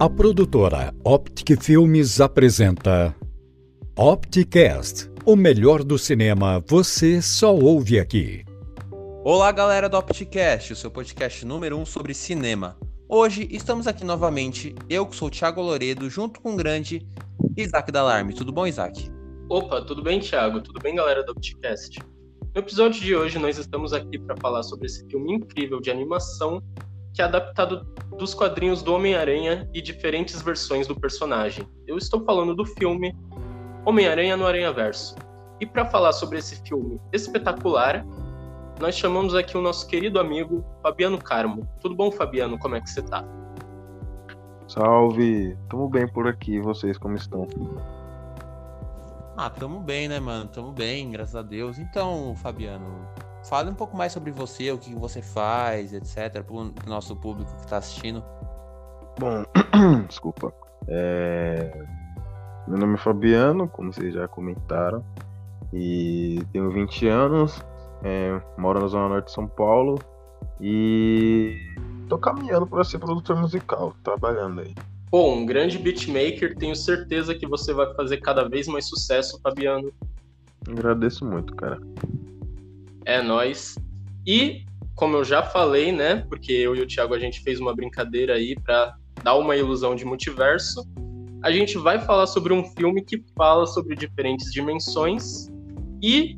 A produtora Optic Filmes apresenta Opticast, o melhor do cinema você só ouve aqui. Olá, galera do Opticast, o seu podcast número 1 um sobre cinema. Hoje estamos aqui novamente, eu que sou o Thiago Loredo, junto com o grande Isaac Dalarme. Tudo bom, Isaac? Opa, tudo bem, Thiago? Tudo bem, galera do Opticast? No episódio de hoje, nós estamos aqui para falar sobre esse filme incrível de animação que é adaptado dos quadrinhos do Homem-Aranha e diferentes versões do personagem. Eu estou falando do filme Homem-Aranha no Aranha Verso. E para falar sobre esse filme espetacular, nós chamamos aqui o nosso querido amigo Fabiano Carmo. Tudo bom, Fabiano? Como é que você tá? Salve! Tamo bem por aqui, e vocês como estão? Ah, tamo bem, né, mano? Tamo bem, graças a Deus. Então, Fabiano, Fale um pouco mais sobre você, o que você faz, etc, para o nosso público que está assistindo. Bom, desculpa. É... Meu nome é Fabiano, como vocês já comentaram, e tenho 20 anos, é... moro na Zona Norte de São Paulo e tô caminhando para ser produtor musical, trabalhando aí. Bom, um grande beatmaker, tenho certeza que você vai fazer cada vez mais sucesso, Fabiano. Agradeço muito, cara. É nós. E como eu já falei, né? Porque eu e o Thiago a gente fez uma brincadeira aí para dar uma ilusão de multiverso. A gente vai falar sobre um filme que fala sobre diferentes dimensões e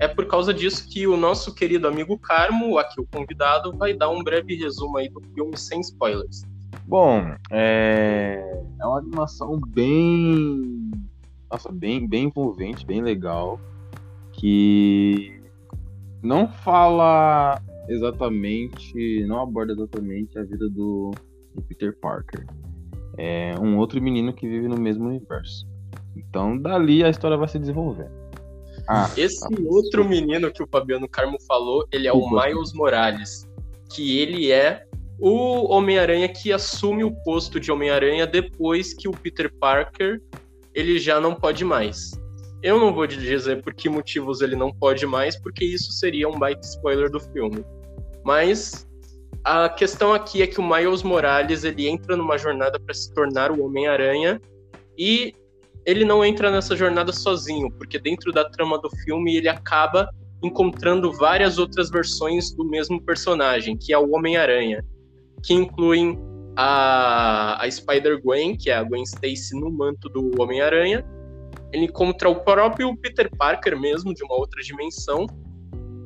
é por causa disso que o nosso querido amigo Carmo, aqui o convidado, vai dar um breve resumo aí do filme sem spoilers. Bom, é, é uma animação bem, nossa, bem, bem envolvente, bem legal, que não fala exatamente, não aborda exatamente a vida do, do, Peter Parker. É um outro menino que vive no mesmo universo. Então, dali a história vai se desenvolvendo. Ah, Esse tá outro menino que o Fabiano Carmo falou, ele é o Miles Morales, que ele é o Homem-Aranha que assume o posto de Homem-Aranha depois que o Peter Parker ele já não pode mais. Eu não vou dizer por que motivos ele não pode mais, porque isso seria um baita spoiler do filme. Mas a questão aqui é que o Miles Morales ele entra numa jornada para se tornar o Homem-Aranha e ele não entra nessa jornada sozinho, porque dentro da trama do filme ele acaba encontrando várias outras versões do mesmo personagem, que é o Homem-Aranha, que incluem a, a Spider-Gwen, que é a Gwen Stacy no manto do Homem-Aranha, ele encontra o próprio Peter Parker mesmo, de uma outra dimensão,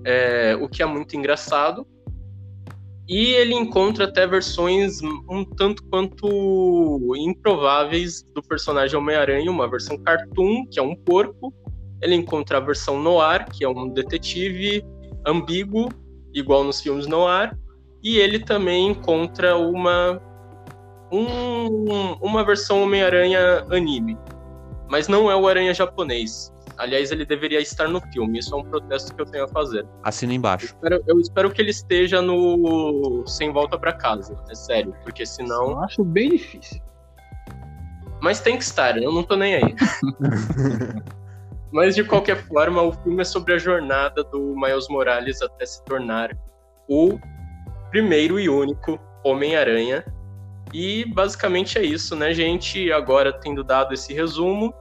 é, o que é muito engraçado. E ele encontra até versões um tanto quanto improváveis do personagem Homem-Aranha, uma versão cartoon, que é um porco. Ele encontra a versão noir, que é um detetive ambíguo, igual nos filmes noir. E ele também encontra uma, um, uma versão Homem-Aranha anime, mas não é o Aranha japonês. Aliás, ele deveria estar no filme. Isso é um protesto que eu tenho a fazer. Assina embaixo. Eu espero, eu espero que ele esteja no Sem Volta para Casa. É sério, porque senão. Eu acho bem difícil. Mas tem que estar, eu não tô nem aí. Mas de qualquer forma, o filme é sobre a jornada do Miles Morales até se tornar o primeiro e único Homem-Aranha e basicamente é isso, né, gente? Agora, tendo dado esse resumo,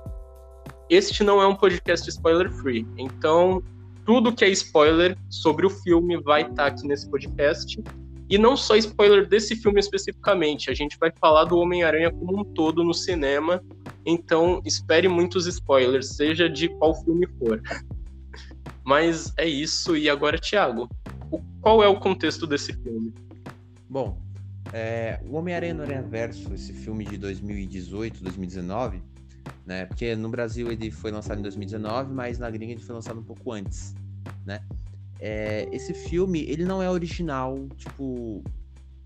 este não é um podcast spoiler free. Então, tudo que é spoiler sobre o filme vai estar tá aqui nesse podcast. E não só spoiler desse filme especificamente, a gente vai falar do Homem-Aranha como um todo no cinema. Então, espere muitos spoilers, seja de qual filme for. Mas é isso, e agora, Thiago, qual é o contexto desse filme? Bom, é, o Homem-Aranha no Aranha Verso, esse filme de 2018, 2019, né? Porque no Brasil ele foi lançado em 2019, mas na gringa ele foi lançado um pouco antes, né? É, esse filme, ele não é original, tipo,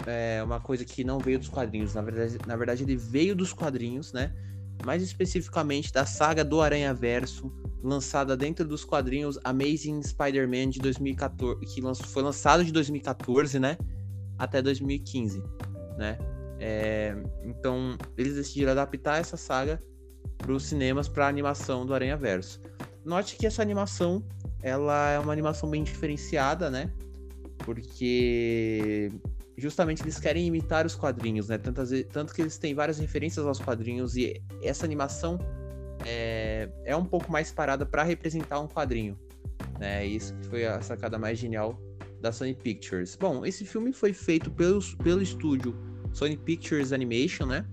é uma coisa que não veio dos quadrinhos. Na verdade, na verdade, ele veio dos quadrinhos, né? Mais especificamente da saga do Aranha Verso, lançada dentro dos quadrinhos Amazing Spider-Man de 2014, que foi lançado de 2014, né? Até 2015, né? É, então, eles decidiram adaptar essa saga para os cinemas para a animação do Aranha Verso. Note que essa animação ela é uma animação bem diferenciada, né? Porque justamente eles querem imitar os quadrinhos, né? Tanto, tanto que eles têm várias referências aos quadrinhos e essa animação é, é um pouco mais parada para representar um quadrinho, né? Isso que foi a sacada mais genial da Sony Pictures. Bom, esse filme foi feito pelo, pelo estúdio Sony Pictures Animation, né?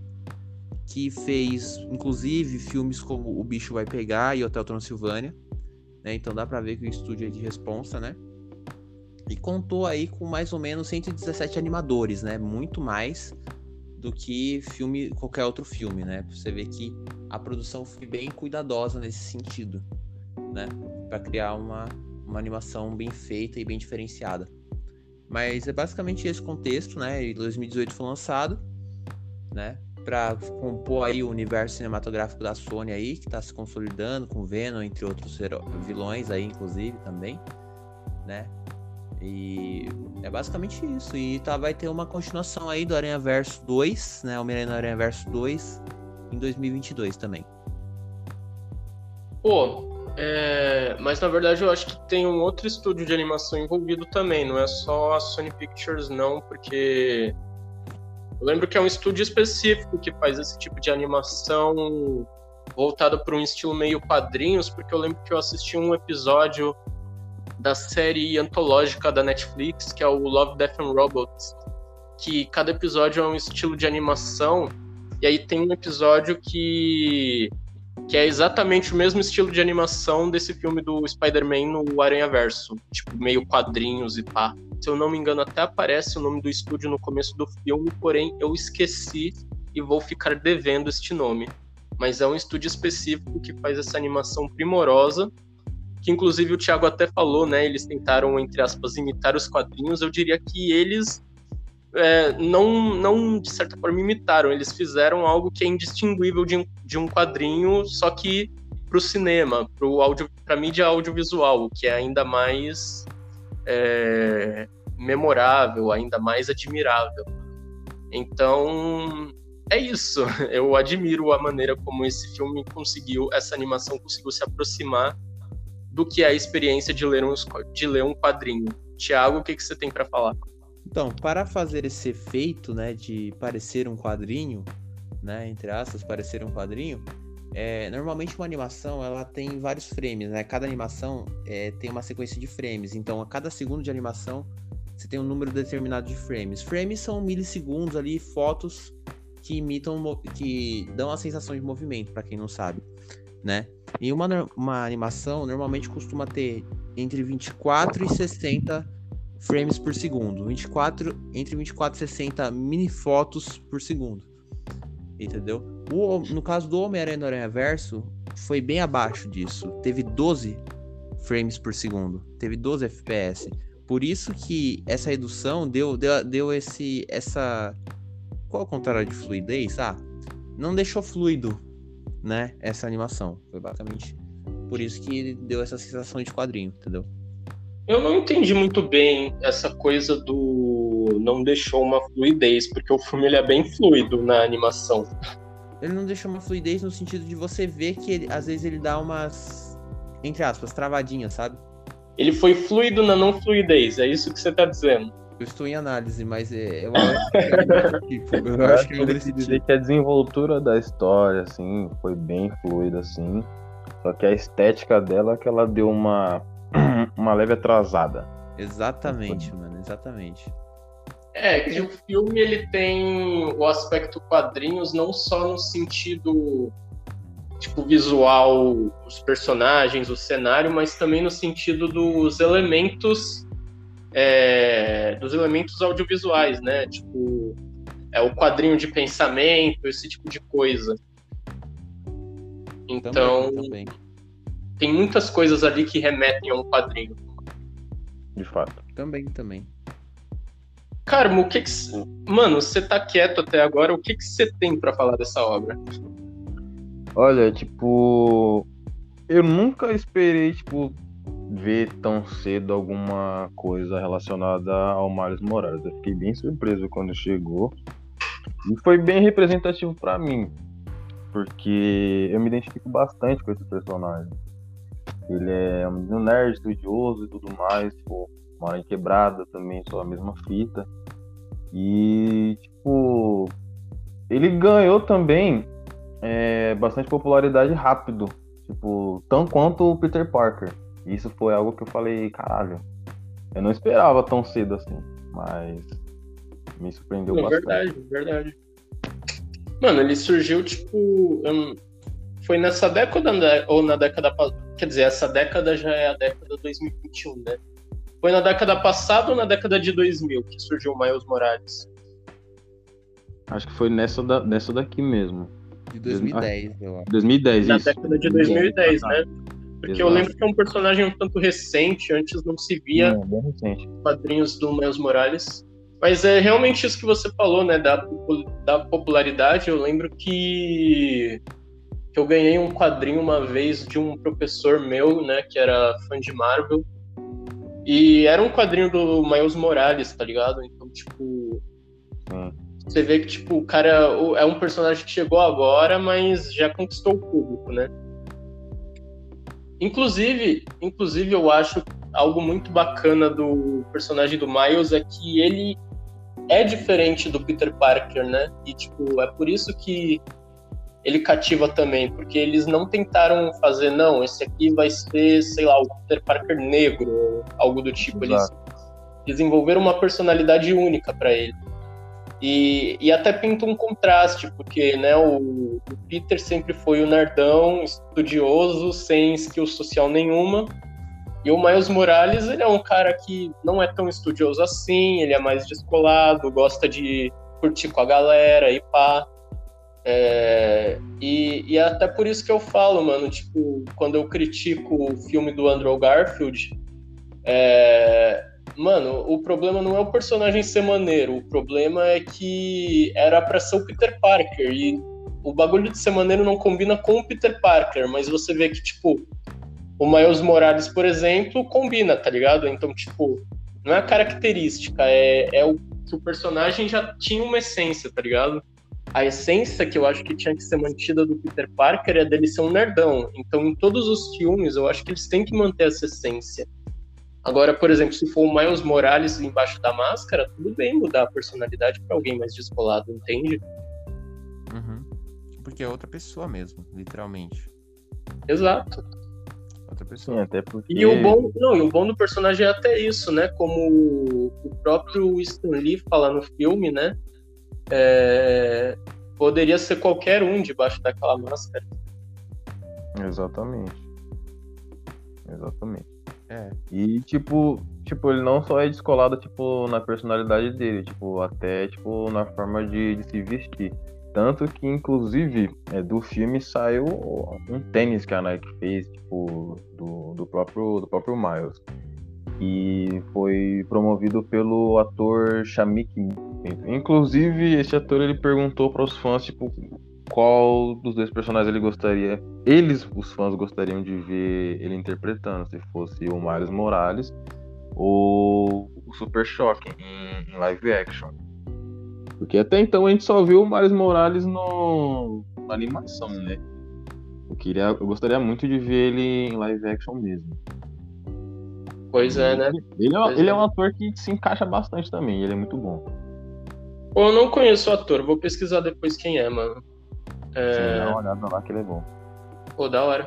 Que fez, inclusive, filmes como O Bicho Vai Pegar e Hotel Transilvânia. Né? Então dá pra ver que o estúdio é de responsa, né? E contou aí com mais ou menos 117 animadores, né? Muito mais do que filme, qualquer outro filme, né? Você vê que a produção foi bem cuidadosa nesse sentido, né? Para criar uma, uma animação bem feita e bem diferenciada. Mas é basicamente esse contexto, né? Em 2018 foi lançado, né? Para compor aí o universo cinematográfico da Sony aí, que está se consolidando com Venom, entre outros vilões aí, inclusive, também, né? E é basicamente isso. E tá, vai ter uma continuação aí do Aranha Verso 2, né? Homem-Aranha Aranha Verso 2 em 2022 também. Pô, é... mas na verdade eu acho que tem um outro estúdio de animação envolvido também, não é só a Sony Pictures não, porque eu lembro que é um estúdio específico que faz esse tipo de animação voltada para um estilo meio quadrinhos, porque eu lembro que eu assisti um episódio da série antológica da Netflix, que é o Love, Death and Robots, que cada episódio é um estilo de animação, e aí tem um episódio que que é exatamente o mesmo estilo de animação desse filme do Spider-Man no Aranha Verso, tipo meio quadrinhos e pá. Se eu não me engano, até aparece o nome do estúdio no começo do filme, porém eu esqueci e vou ficar devendo este nome. Mas é um estúdio específico que faz essa animação primorosa que inclusive o Thiago até falou, né? Eles tentaram, entre aspas, imitar os quadrinhos. Eu diria que eles é, não, não, de certa forma, imitaram. Eles fizeram algo que é indistinguível de um, de um quadrinho, só que para o cinema, para a mídia audiovisual, que é ainda mais é, memorável, ainda mais admirável. Então, é isso. Eu admiro a maneira como esse filme conseguiu, essa animação conseguiu se aproximar do que é a experiência de ler um, de ler um quadrinho. Tiago, o que, que você tem para falar? Então, para fazer esse efeito, né, de parecer um quadrinho, né, entre aspas, parecer um quadrinho, é, normalmente uma animação ela tem vários frames, né? Cada animação é, tem uma sequência de frames, então a cada segundo de animação você tem um número determinado de frames. Frames são milissegundos ali, fotos que imitam, que dão a sensação de movimento, para quem não sabe, né? E uma, uma animação normalmente costuma ter entre 24 e 60 frames por segundo. 24, entre 24 e 60 mini fotos por segundo. Entendeu? O, no caso do Homem-Aranha no Aranha Verso, foi bem abaixo disso. Teve 12 frames por segundo. Teve 12 FPS. Por isso que essa redução deu, deu, deu esse. essa. Qual é o contrário de fluidez? Ah, não deixou fluido né, essa animação. Foi basicamente por isso que deu essa sensação de quadrinho, entendeu? Eu não entendi muito bem essa coisa do não deixou uma fluidez, porque o filme ele é bem fluido na animação. Ele não deixou uma fluidez no sentido de você ver que ele, às vezes ele dá umas entre aspas travadinhas, sabe? Ele foi fluido na não fluidez, é isso que você tá dizendo. Eu estou em análise, mas é, eu acho que é tipo, eu acho que é dizer que a desenvoltura da história, assim, foi bem fluida, assim. Só que a estética dela é que ela deu uma, uma leve atrasada. Exatamente, mano, exatamente. É, que o filme ele tem o aspecto quadrinhos não só no sentido tipo visual, os personagens, o cenário, mas também no sentido dos elementos é, dos elementos audiovisuais, né? Tipo, é o quadrinho de pensamento, esse tipo de coisa. Então, também, também. Tem muitas coisas ali que remetem a um quadrinho. De fato. Também, também. Carmo, o que que... Mano, você tá quieto até agora, o que que você tem para falar dessa obra? Olha, tipo... Eu nunca esperei, tipo, ver tão cedo alguma coisa relacionada ao Miles Morales. Eu fiquei bem surpreso quando chegou. E foi bem representativo para mim, porque eu me identifico bastante com esse personagem. Ele é um nerd, estudioso e tudo mais, pô, mora em quebrada também, só a mesma fita. E, tipo, ele ganhou também é, bastante popularidade rápido, tipo, tão quanto o Peter Parker. Isso foi algo que eu falei, caralho, eu não esperava tão cedo assim, mas me surpreendeu É bastante. verdade, verdade. Mano, ele surgiu, tipo. hum, Foi nessa década né, ou na década. Quer dizer, essa década já é a década 2021, né? Foi na década passada ou na década de 2000 que surgiu o Miles Morales? Acho que foi nessa, da, nessa daqui mesmo. De 2010, eu acho. 2010, Na isso. década de 2010, né? Porque eu Exato. lembro que é um personagem um tanto recente, antes não se via recente. quadrinhos do Miles Morales. Mas é realmente isso que você falou, né? Da, da popularidade. Eu lembro que, que eu ganhei um quadrinho uma vez de um professor meu, né? Que era fã de Marvel. E era um quadrinho do Miles Morales, tá ligado? Então, tipo. Sim. Você vê que, tipo, o cara é um personagem que chegou agora, mas já conquistou o público, né? Inclusive, inclusive, eu acho algo muito bacana do personagem do Miles é que ele é diferente do Peter Parker, né? E tipo, é por isso que ele cativa também, porque eles não tentaram fazer, não, esse aqui vai ser, sei lá, o Peter Parker negro, ou algo do tipo. Eles desenvolveram uma personalidade única para ele. E, e até pinta um contraste, porque né, o, o Peter sempre foi o nerdão, estudioso, sem skill social nenhuma. E o Miles Morales, ele é um cara que não é tão estudioso assim, ele é mais descolado, gosta de curtir com a galera e pá. É, e, e é até por isso que eu falo, mano, tipo, quando eu critico o filme do Andrew Garfield, é, mano, o problema não é o personagem ser maneiro, o problema é que era pra ser o Peter Parker, e o bagulho de ser maneiro não combina com o Peter Parker, mas você vê que, tipo, o Miles Morales, por exemplo, combina, tá ligado? Então, tipo, não é a característica, é, é o que o personagem já tinha uma essência, tá ligado? A essência que eu acho que tinha que ser mantida do Peter Parker é dele ser um nerdão. Então, em todos os filmes, eu acho que eles têm que manter essa essência. Agora, por exemplo, se for o Miles Morales embaixo da máscara, tudo bem mudar a personalidade pra alguém mais descolado, entende? Uhum. Porque é outra pessoa mesmo, literalmente. Exato. Outra Sim, pessoa. até porque. E o bom, não, e o bom do personagem é até isso, né? Como o próprio Stan Lee fala no filme, né? É, Poderia ser qualquer um debaixo daquela máscara. Exatamente. Exatamente. É. E, tipo, tipo, ele não só é descolado, tipo, na personalidade dele, tipo, até, tipo, na forma de, de se vestir. Tanto que, inclusive, é, do filme saiu um tênis que a Nike fez, tipo, do, do, próprio, do próprio Miles. E foi promovido pelo ator Shamik. Inclusive, esse ator, ele perguntou para os fãs, tipo, qual dos dois personagens ele gostaria, eles, os fãs, gostariam de ver ele interpretando, se fosse o Miles Morales ou o Super Choque em, em live action. Porque até então a gente só viu o Miles Morales no, na animação, né? Eu, queria, eu gostaria muito de ver ele em live action mesmo. Pois é, né? Ele é, Pois ele é. é um ator que se encaixa bastante também, ele é muito bom. Pô, eu não conheço o ator, vou pesquisar depois quem é, mano. Sim, É... dá uma olhada lá que ele é bom. Pô, da hora.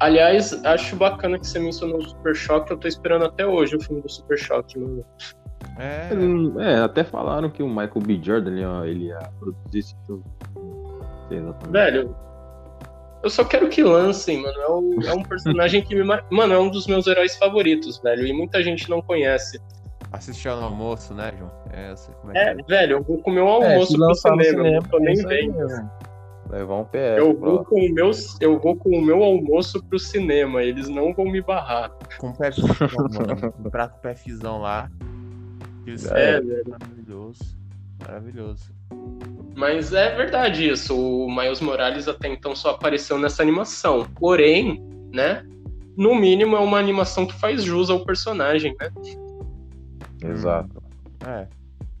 Aliás, acho bacana que você mencionou o Super Choque, eu tô esperando até hoje o filme do Super Choque, mano. É. Ele- É, até falaram que o Michael B. Jordan ele ia, ele ia produzir esse filme. Não sei exatamente. Velho, eu só quero que lancem, mano. É, o- é um personagem que me. Mano, é um dos meus heróis favoritos, velho. E muita gente não conhece. Assistiu no almoço, né, João? É, eu sei como é, É, que é. velho, eu vou comer um almoço pro cinema, não tô nem vendo. Levar um PS. Eu vou, com o meu, eu vou com o meu almoço pro cinema, eles não vão me barrar. Com um PFzão, mano. Um prato PFzão lá. Isso É, é velho. maravilhoso. Maravilhoso. Mas é verdade isso. O Miles Morales até então só apareceu nessa animação. Porém, né? No mínimo é uma animação que faz jus ao personagem, né? Exato. É,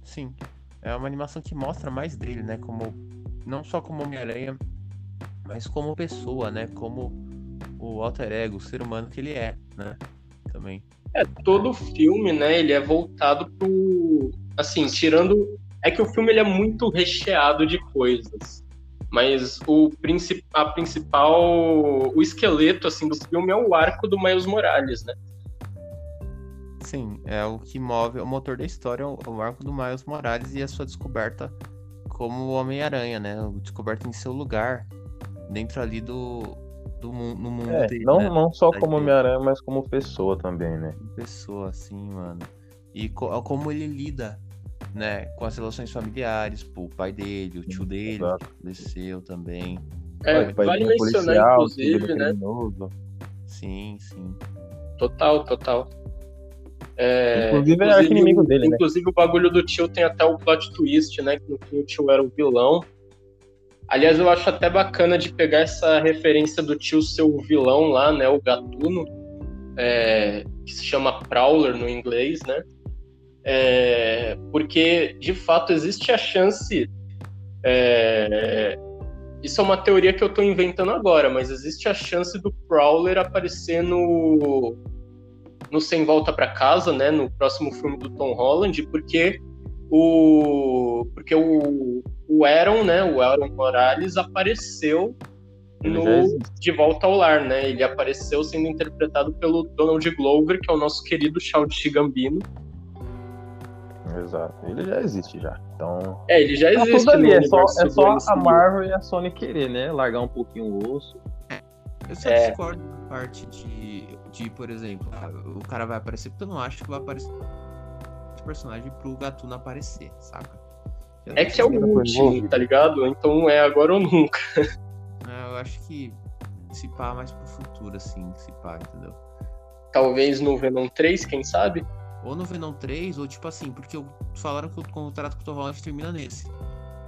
sim. É uma animação que mostra mais dele, né? Como. Não só como Homem-Aranha, mas como pessoa, né? Como o alter ego, o ser humano que ele é, né? Também. É, todo filme, né? Ele é voltado pro, assim, tirando. É que o filme ele é muito recheado de coisas. Mas o princip... a principal. O esqueleto assim, do filme é o arco do Miles Morales, né? Sim, é o que move o motor da história, o arco do Miles Morales e a sua descoberta como Homem-Aranha, né? Descoberta em seu lugar, dentro ali do, do mundo, no mundo É, dele, não, né? não só Da como. Homem-Aranha, mas como pessoa também, né? pessoa, assim, mano. E co- como ele lida, né, com as relações familiares, pô, o pai dele, o tio dele, exato. que faleceu também. É, pai vale mencionar, policial, inclusive, né? criminoso. Sim, sim. Total, total. É, Inclusive, é arqui-inimigo dele, né? Inclusive, o bagulho do tio tem até o plot twist, né? Que no fim o tio era o vilão. Aliás, eu acho até bacana de pegar essa referência do tio ser o vilão lá, né? O gatuno, é, que se chama Prowler no inglês, né? É, porque, de fato, existe a chance. é, isso é uma teoria que eu tô inventando agora, mas existe a chance do Prowler aparecer no no Sem Volta para Casa, né, no próximo filme do Tom Holland, porque o porque o, o Aaron, né, o Aaron Morales apareceu no. De Volta ao Lar, né? Ele apareceu sendo interpretado pelo Donald Glover, que é o nosso querido Childish Gambino. Exato. Ele já existe já. Então. É, ele já Tá existe tudo ali, no é só, é só a. Marvel e a Sony querer, né? Largar um pouquinho o osso. Eu só É. discordo da parte de, de, por exemplo, ah, o cara vai aparecer, porque eu não acho que vai aparecer esse personagem pro Gatuno aparecer, saca? Eu É que é o último, tá ligado? Então é agora ou nunca. né, Eu acho que se pá mais pro futuro, assim, se pá, entendeu? Talvez no Venom 3, quem sabe? Ou no Venom 3, ou tipo assim, porque falaram que o contrato com o Tom Holland termina nesse.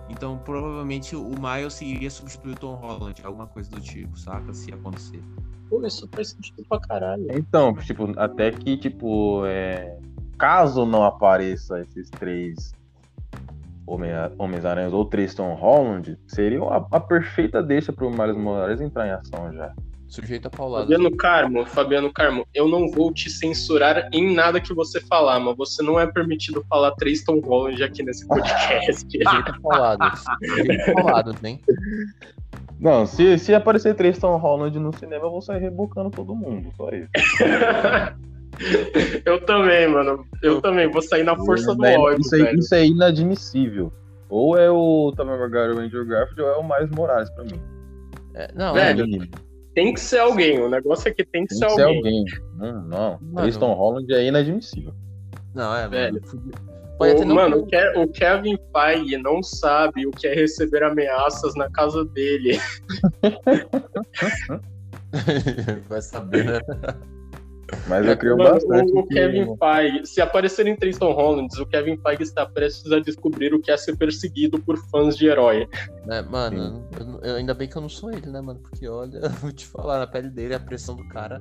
Então, provavelmente o Miles iria substituir o Tom Holland, alguma coisa do tipo, saca? Se acontecer. Pô, isso faz sentido pra caralho. Então, tipo, até que, tipo, é... caso não apareça esses três Homens-Aranhas ou três Tom Holland, seria a, a perfeita deixa pro Miles Morales entrar em ação já. Sujeito a paulada. Fabiano Carmo, Fabiano Carmo, eu não vou te censurar em nada que você falar, mas você não é permitido falar três Tom Holland aqui nesse podcast. Sujeito a pauladas. Sujeito a pauladas, hein? Não, se, se aparecer três Tom Holland no cinema, eu vou sair rebocando todo mundo, só isso. eu também, mano. Eu também vou sair na força do É, ódio, isso, velho. isso é inadmissível. Ou é o Tommy Maguire o Andrew Garfield, ou é o Miles Morales pra mim. É, não, Velho, é, Tem que ser alguém. O negócio é que tem que Tem ser que ser alguém. alguém. Não, não. Mano. Tom Holland é inadmissível. não, é, Velho. O, mano, o Kevin Feige não sabe o que é receber ameaças na casa dele. Vai saber, né? Mas eu creio Mano, bastante o, o que... Kevin Feige, se aparecerem três Tom Hollands, o Kevin Feige está prestes a descobrir o que é ser perseguido por fãs de herói. É, mano, eu- eu- ainda bem que eu não sou ele, né, mano? Porque olha, eu vou te falar, na pele dele, a pressão do cara.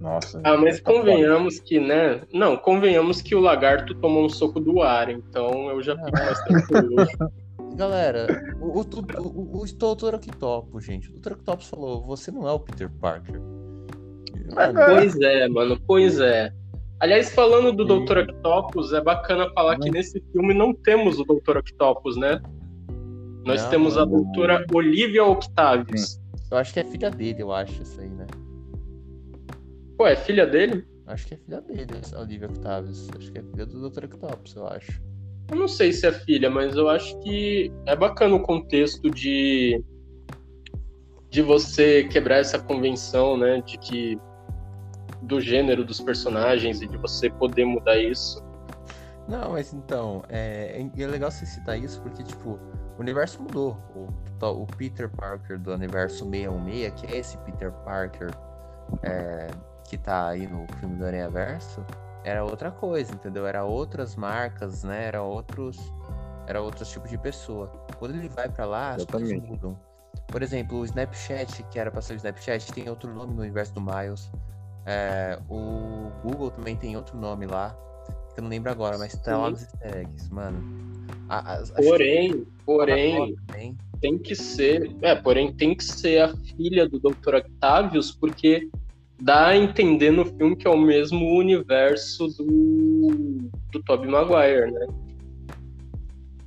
Nossa. Ah, mas tá foda. convenhamos que, né? Não, convenhamos que o lagarto tomou um soco do ar, então eu já fico mais tranquilo. Galera, o, o, o, o, o Doutor Octopus, gente. O Doutor Octopus falou: você não é o Peter Parker. Mano, pois é, mano, pois é. Aliás, falando do. Dr. Octopus, é bacana falar que nesse filme não temos o Dr. Octopus, né? Nós Não, temos a doutora Olivia Octavius. eu acho que é filha dele, eu acho, isso aí, né? Pô, é filha dele? Acho que é filha dele, a Olivia Octavius. Acho que é filha do Dr. Octopus, eu acho. Eu não sei se é filha, mas eu acho que é bacana o contexto de de você quebrar essa convenção, né, de que do gênero dos personagens e de você poder mudar isso. Não, mas então, é, é legal você citar isso porque, tipo, o universo mudou. O, o Peter Parker do universo 616, que é esse Peter Parker é, que tá aí no filme do Aranha Verso, era outra coisa, entendeu? Era outras marcas, né? Era outros, era outros tipos de pessoa. Quando ele vai pra lá, as coisas mudam. Por exemplo, o Snapchat, que era pra ser o Snapchat, tem outro nome no universo do Miles. É, o Google também tem outro nome lá, que eu não lembro agora, mas tá lá nos easter eggs, mano. A- a- Porém, porém, também. tem que ser, é, porém tem que ser a filha do Dr. Octavius, porque dá a entender no filme que é o mesmo universo do do Tobey Maguire, né?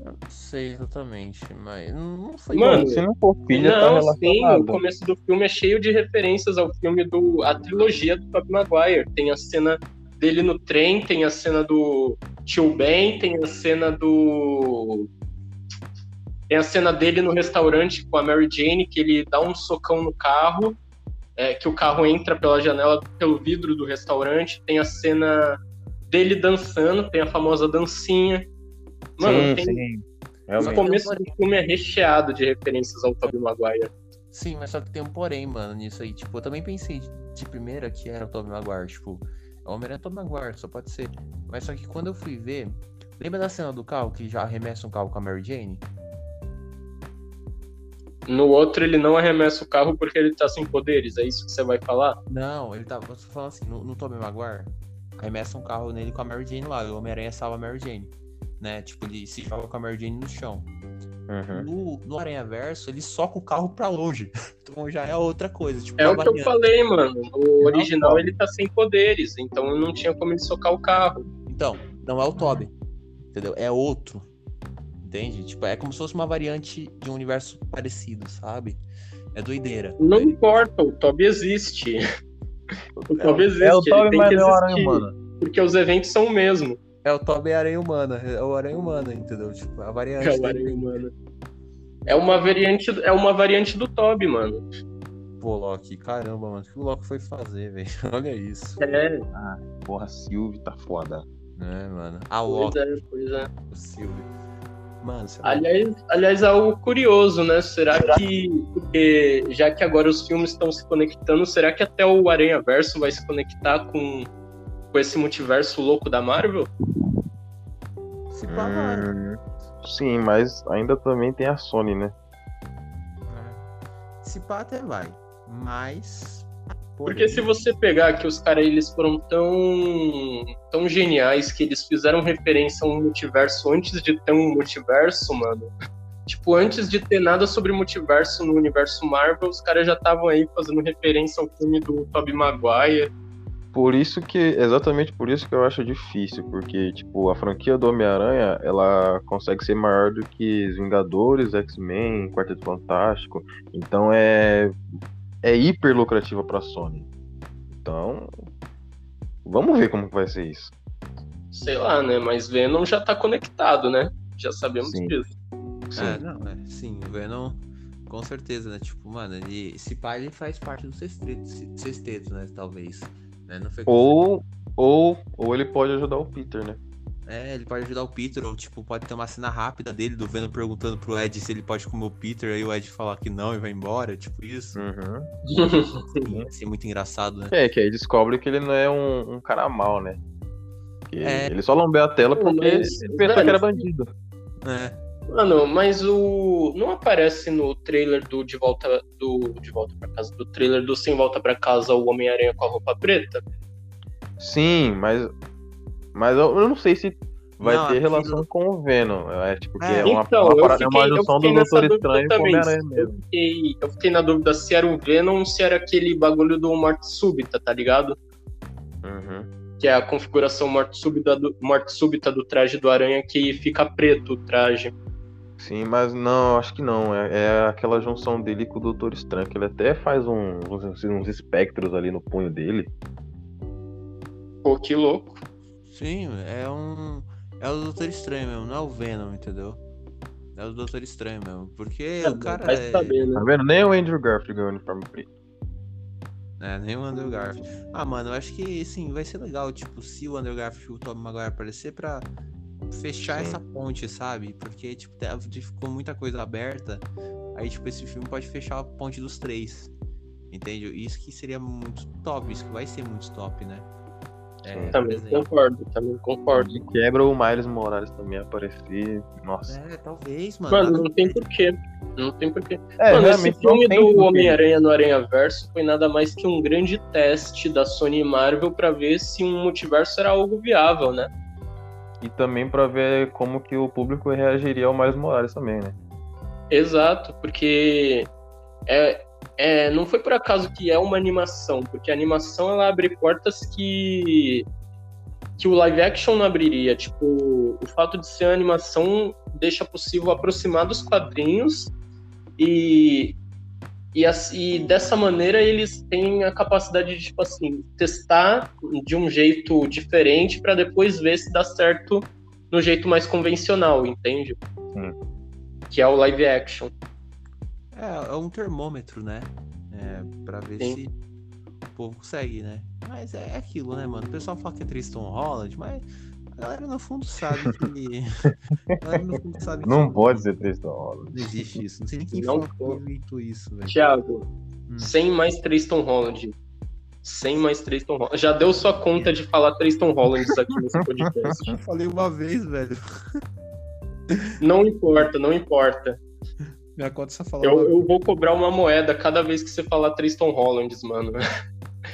Eu não sei exatamente, mas não foi. Mano, se não for filha, tá não, relacionado. sim, o começo do filme é cheio de referências ao filme do. a trilogia do Tobey Maguire. Tem a cena dele no trem, tem a cena do Tio Ben, tem a cena do. Tem a cena dele no restaurante com a Mary Jane, que ele dá um socão no carro, é, que o carro entra pela janela, pelo vidro do restaurante. Tem a cena dele dançando, tem a famosa dancinha. Mano, sim, tem, sim. o começo do filme é recheado de referências ao Tobey Maguire. Sim, mas só que tem um porém, mano, nisso aí. Tipo, eu também pensei de, de primeira que era o Tobey Maguire, tipo, o Homem-Aranha é Tobey Maguire, só pode ser. Mas só que quando eu fui ver, lembra da cena do carro que já arremessa um carro com a Mary Jane? No outro, ele não arremessa o carro porque ele tá sem poderes. É isso que você vai falar? Não, ele tô falando assim, no, no Tobey Maguire, arremessa um carro nele com a Mary Jane lá, e o Homem-Aranha salva a Mary Jane. Né? Tipo, ele se joga com a Mary Jane no chão. Uhum. No, no Aranha Verso, ele soca o carro pra longe. Então já é outra coisa. Tipo, É o que eu falei, mano. O original, pode. ele tá sem poderes. Então não tinha como ele socar o carro. Então, não é o Tobey. Entendeu? É outro. Entende? Tipo, é como se fosse uma variante de um universo parecido, sabe? É doideira. Não importa, o Toby existe. O Toby existe. É o tem mas que não é o Aranha Humana. Porque os eventos são o mesmo. É o Tobey Aranha Humana. É o Aranha Humana, entendeu? Tipo, a variante. É o dele. Aranha Humana. É uma variante, é uma variante do Toby, mano. Pô, Loki, caramba, mano. O que o Loki foi fazer, velho? Olha isso. É, Porra, Sylvie tá foda. Né, mano? A pois Loki, é, pois é. o Silvio. Mano, você Aliás, aliás, algo curioso, né? Será que, porque já que agora os filmes estão se conectando, será que até o Aranha Verso vai se conectar com, com esse multiverso louco da Marvel? se pá, vai. Hum, sim, mas ainda também tem a Sony, né? Se pá até vai. Mas. Porque se você pegar que os caras eles foram tão tão geniais que eles fizeram referência a um multiverso antes de ter um multiverso, mano. Tipo, antes de ter nada sobre multiverso no universo Marvel, os caras já estavam aí fazendo referência ao filme do Tobey Maguire. Por isso que, exatamente por isso que eu acho difícil, porque, tipo, a franquia do Homem-Aranha, ela consegue ser maior do que os Vingadores, X-Men, Quarteto Fantástico, então é, é hiper lucrativa pra Sony. Então, vamos ver como vai ser isso. Sei lá, né? Mas Venom já tá conectado, né? Já sabemos Sim. disso. Sim. É, não, é, sim, o Venom, com certeza, né? Tipo, mano, ele, esse pai ele faz parte do sexteto, sexteto né? Talvez. Né? Não foi Ou, ou, ou ele pode ajudar o Peter, né? É, ele pode ajudar o Peter, ou tipo, pode ter uma cena rápida dele do Venom perguntando pro Ed se ele pode comer o Peter, aí o Ed falar que não e vai embora, tipo isso. Uhum. Ia ser muito engraçado, né? É, que aí descobre que ele não é um, um cara mal, né? É. Ele só lambeu a tela porque mas, ele pensou que era bandido. É. Mano, mas o. Não aparece no trailer do De Volta do De Volta pra Casa, do trailer do Sem Volta pra Casa o Homem-Aranha com a roupa preta? Sim, mas. Mas eu, eu não sei se vai Não, ter aquilo- relação com o Venom. É tipo que É, é, uma, então, uma, eu parada- é uma fiquei- eu junção fiquei do Doutor Estranho com o. Homem-Aranha Eu mesmo. fiquei, eu fiquei na dúvida se era o Venom ou se era aquele bagulho do Morte Súbita, tá ligado? Uhum. Que é a configuração morte súbita do, morte súbita do traje do Aranha que fica preto o traje. Sim, mas não, acho que não. É, é aquela junção dele com o Doutor Estranho, que ele até faz um- uns, uns espectros ali no punho dele. Pô, que louco. Sim, é um. É o Doutor Estranho mesmo, não é o Venom, entendeu? É o Doutor Estranho mesmo. Porque o cara é. saber, né? Tá vendo? Nem o Andrew Garfield ganhou o uniforme preto. É, nem o Andrew Garfield. Ah, mano, eu acho que, sim, vai ser legal, tipo, se o Andrew Garfield e o Tobey Maguire aparecer pra fechar Sim. essa ponte, sabe? Porque, tipo, tá- ficou muita coisa aberta. Aí, tipo, esse filme pode fechar a ponte dos três. Entende? Isso que seria muito top, isso que vai ser muito top, né? É, Também concordo, também concordo. E quebra o Miles Morales também aparecer. Nossa. É, talvez, mano. Mano, não tem porquê. Não tem porquê. É, Mano, esse filme do. Homem-Aranha no Aranha Verso foi nada mais que um grande teste da Sony e Marvel pra ver se um multiverso era algo viável, né? E também pra ver como que o público reagiria ao Miles Morales também, né? Exato, porque é, é, não foi por acaso que é uma animação, porque a animação ela abre portas que que o live action não abriria. Tipo, o fato de ser animação deixa possível aproximar dos quadrinhos e, e, e dessa maneira eles têm a capacidade de, tipo assim, testar de um jeito diferente para depois ver se dá certo no jeito mais convencional, entende? Hum. Que é o live action. É, é um termômetro, né? É, pra ver Sim. se o povo consegue, né? Mas é aquilo, né, mano? O pessoal fala que é Tristan Holland, mas a galera no fundo sabe que. a galera no fundo sabe que. Não pode ser Tristan Holland. Não existe isso. Não sei nem quem não inventou isso, velho. Thiago, hum. sem mais Tristan Holland. Sem mais Tristan Holland. Já deu sua conta de falar Tristan Holland aqui nesse podcast. Eu falei uma vez, velho. Não importa, não importa. Minha conta só falou. Eu, eu, vou cobrar uma moeda cada vez que você falar Tristan Hollands, mano.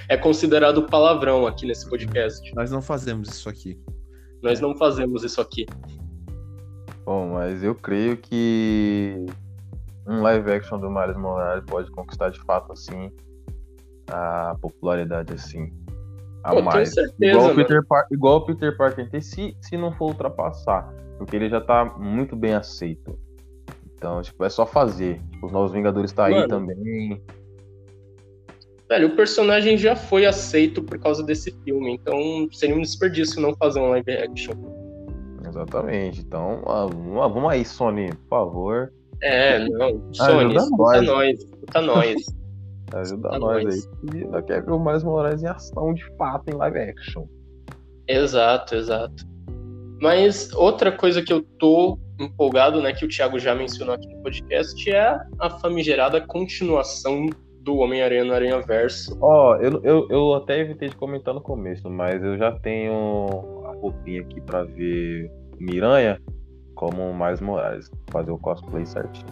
É considerado palavrão aqui nesse podcast. Nós não fazemos isso aqui. Nós não fazemos isso aqui. Bom, mas eu creio que um live action do Miles Morales pode conquistar de fato assim a popularidade assim a Pô, mais. Certeza, igual, o Peter igual o Peter Parker tem, se, se não for ultrapassar, porque ele já tá muito bem aceito. Então, tipo, é só fazer. Tipo, os Novos Vingadores tá Mano, aí também. Velho, o personagem já foi aceito por causa desse filme, então seria um desperdício não fazer um live action. Exatamente. Então, vamos aí, Sony, por favor. É, não. Sony, ajuda nós. nós. Escuta nós. Ajuda nós, nós aí. Ainda quer ver o Miles Morales em ação de fato em live action. Exato, exato. Mas outra coisa que eu tô empolgado, né, que o Thiago já mencionou aqui no podcast, é a famigerada continuação do Homem-Aranha no Aranha Verso. Ó, oh, eu, eu, eu até evitei de comentar no começo, mas eu já tenho a roupinha aqui pra ver Miranha como mais Morales, fazer o cosplay certinho.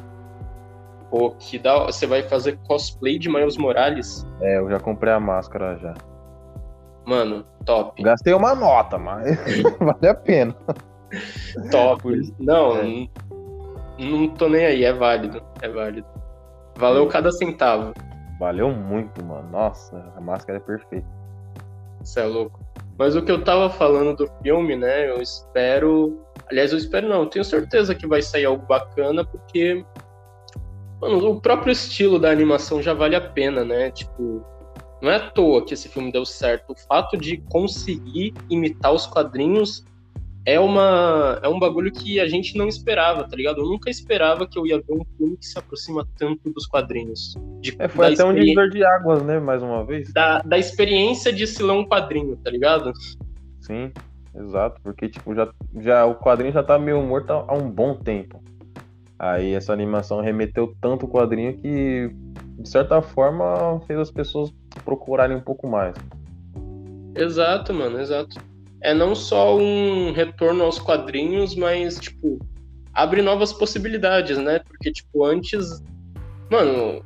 Pô, que da Você vai fazer cosplay de Miles Morales? É, eu já comprei a máscara já. Mano, top. Gastei uma nota, mas vale a pena. Top. Não, é. não tô nem aí, é válido. É válido. Valeu cada centavo. Valeu muito, mano. Nossa, a máscara é perfeita. Você é louco. Mas o que eu tava falando do filme, né? Eu espero. Aliás, eu espero não, eu tenho certeza que vai sair algo bacana, porque. Mano, o próprio estilo da animação já vale a pena, né? Tipo, não é à toa que esse filme deu certo. O fato de conseguir imitar os quadrinhos é uma é um bagulho que a gente não esperava, tá ligado? Eu nunca esperava que eu ia ver um filme que se aproxima tanto dos quadrinhos. De, é, foi até um divisor de águas, né? Mais uma vez. Da, da experiência de se ler um quadrinho, tá ligado? Sim, exato. Porque, tipo, já, já o quadrinho já tá meio morto há um bom tempo. Aí essa animação remeteu tanto o quadrinho que, de certa forma, fez as pessoas procurarem um pouco mais. Exato, mano, exato é não só um retorno aos quadrinhos, mas, tipo, abre novas possibilidades, né? Porque, tipo, antes. Mano,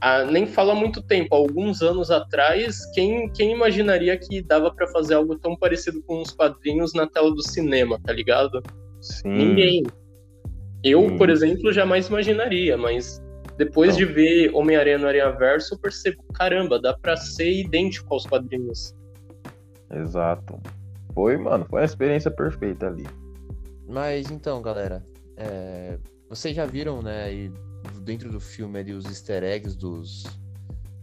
a, nem fala muito tempo, alguns anos atrás, quem, quem imaginaria que dava para fazer algo tão parecido com os quadrinhos na tela do cinema, tá ligado? Sim. Ninguém. Eu, Sim. por exemplo, jamais imaginaria, mas depois Não. de ver Homem-Aranha no Aranha Verso, eu percebo, caramba, dá pra ser idêntico aos quadrinhos. Exato foi, mano, foi uma experiência perfeita ali. Mas então, galera, é... vocês já viram, né, e dentro do filme ali os easter eggs dos,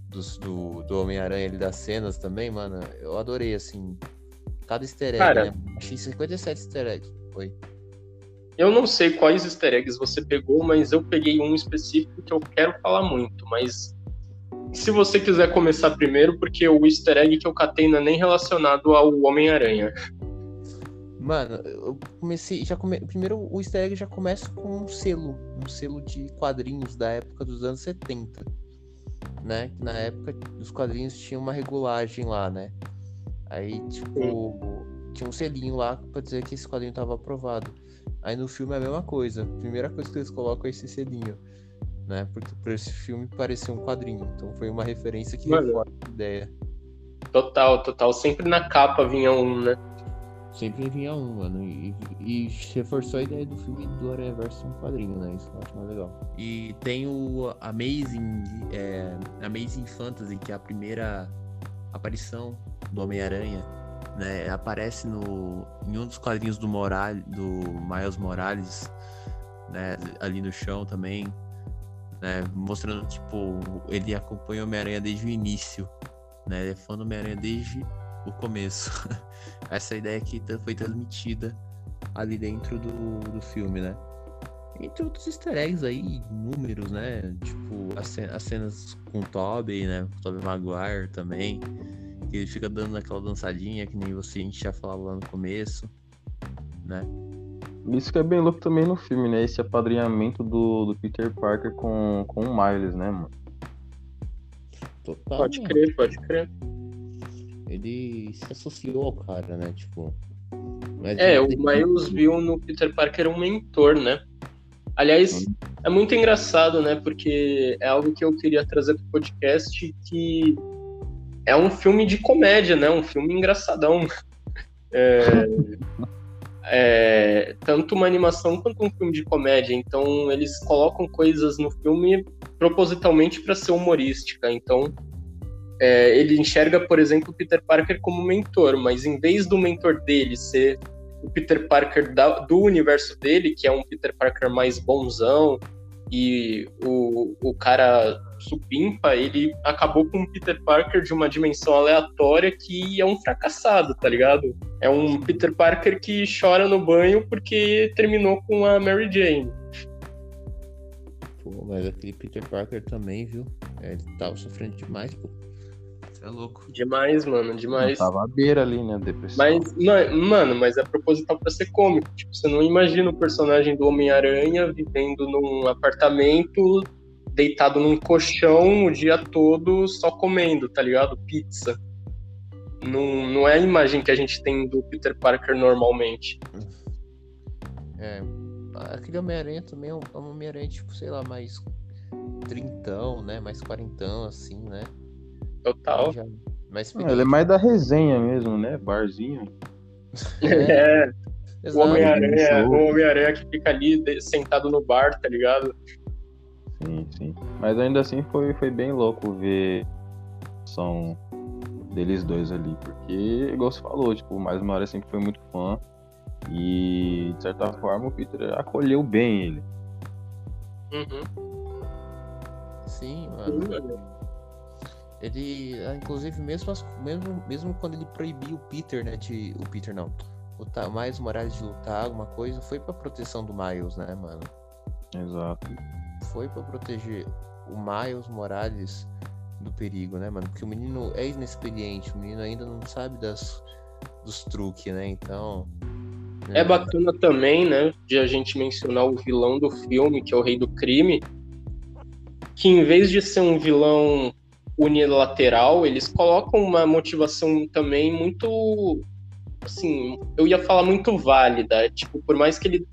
dos do, do Homem-Aranha ali das cenas também, mano, eu adorei, assim, cada easter egg, Cara, né? Achei 57 easter eggs, foi. Eu não sei quais easter eggs você pegou, mas eu peguei um específico que eu quero falar muito, mas se você quiser começar primeiro, porque o easter egg que eu catei não é nem relacionado ao Homem-Aranha. Mano, eu comecei. Já come... Primeiro, o easter egg já começa com um selo. Um selo de quadrinhos da época dos anos 70. Né? Na época os quadrinhos tinham uma regulagem lá, né? Aí, tipo, Sim. tinha um selinho lá pra dizer que esse quadrinho tava aprovado. Aí no filme é a mesma coisa. A primeira coisa que eles colocam é esse selinho né? Porque por esse filme parecia um quadrinho. Então foi uma referência que Mano, reforça a ideia. Total, total. Sempre na capa vinha um, né? Sempre vinha um, mano. E, e reforçou a ideia do filme do Aranha Verso um quadrinho, né? Isso eu acho mais legal. E tem o Amazing, é, Amazing Fantasy, que é a primeira aparição do Homem-Aranha né? Aparece no, em um dos quadrinhos do, Moral, do Miles Morales, né? Ali no chão também, né? Mostrando, tipo, ele acompanha o Homem-Aranha desde o início, né? Ele é fã do Homem-Aranha desde o começo. Essa ideia que foi transmitida ali dentro do, do filme, né? Entre outros easter eggs aí, números, né? Tipo, as, as cenas com o Tobey, né? O Tobey Maguire também. Que ele fica dando aquela dançadinha que nem você a gente já falava lá no começo, né? Isso que é bem louco também no filme, né? Esse apadrinhamento do, do Peter Parker com, com o Miles, né, mano? Total, pode mano. crer, pode crer. Ele se associou ao cara, né? Tipo. é, o Miles viu no Peter Parker um mentor, né? Aliás, é muito engraçado, né? Porque é algo que eu queria trazer pro podcast que é um filme de comédia, né? Um filme engraçadão. É, é, tanto uma animação quanto um filme de comédia. Então, eles colocam coisas no filme propositalmente para ser humorística. Então, é, ele enxerga, por exemplo, o Peter Parker como mentor, mas em vez do mentor dele ser o Peter Parker da, do universo dele, que é um Peter Parker mais bonzão, e o, o cara supimpa, ele acabou com um Peter Parker de uma dimensão aleatória que é um fracassado, tá ligado? É um Peter Parker que chora no banho porque terminou com a Mary Jane. Pô, mas aquele Peter Parker também, viu? É, ele tava sofrendo demais, pô. Você é louco. Demais, mano, demais. Não tava à beira ali, né? Depressão. Mas, mano, mas é proposital pra ser cômico. Tipo, você não imagina o personagem do Homem-Aranha vivendo num apartamento, deitado num colchão o dia todo só comendo, tá ligado? Pizza. Não, não é a imagem que a gente tem do Peter Parker normalmente. É. Aquele Homem-Aranha também é um, é um Homem-Aranha, tipo, sei lá, mais trintão, né? Mais quarentão, assim, né? Total. Já, mais ele é mais da resenha mesmo, né? Barzinho. É. é. O Homem-Aranha Homem que fica ali sentado no bar, tá ligado? Sim, sim. Mas ainda assim foi, foi bem louco ver são deles dois ali. Porque, igual você falou, tipo, mais uma hora sempre foi muito fã. E de certa forma o Peter acolheu bem ele. Uhum. Sim, mano. Ele, ah, inclusive, mesmo, mesmo, mesmo quando ele proibiu o Peter, né? De, o Peter não. O Miles Morales de lutar alguma coisa, foi pra proteção do Miles, né, mano? Exato. Foi pra proteger o Miles Morales do perigo, né, mano? Porque o menino é inexperiente, o menino ainda não sabe das, dos truques, né? Então. É, é bacana também, né, de a gente mencionar o vilão do filme, que é o Rei do Crime, que em vez de ser um vilão unilateral, eles colocam uma motivação também muito assim, eu ia falar muito válida, tipo, por mais que ele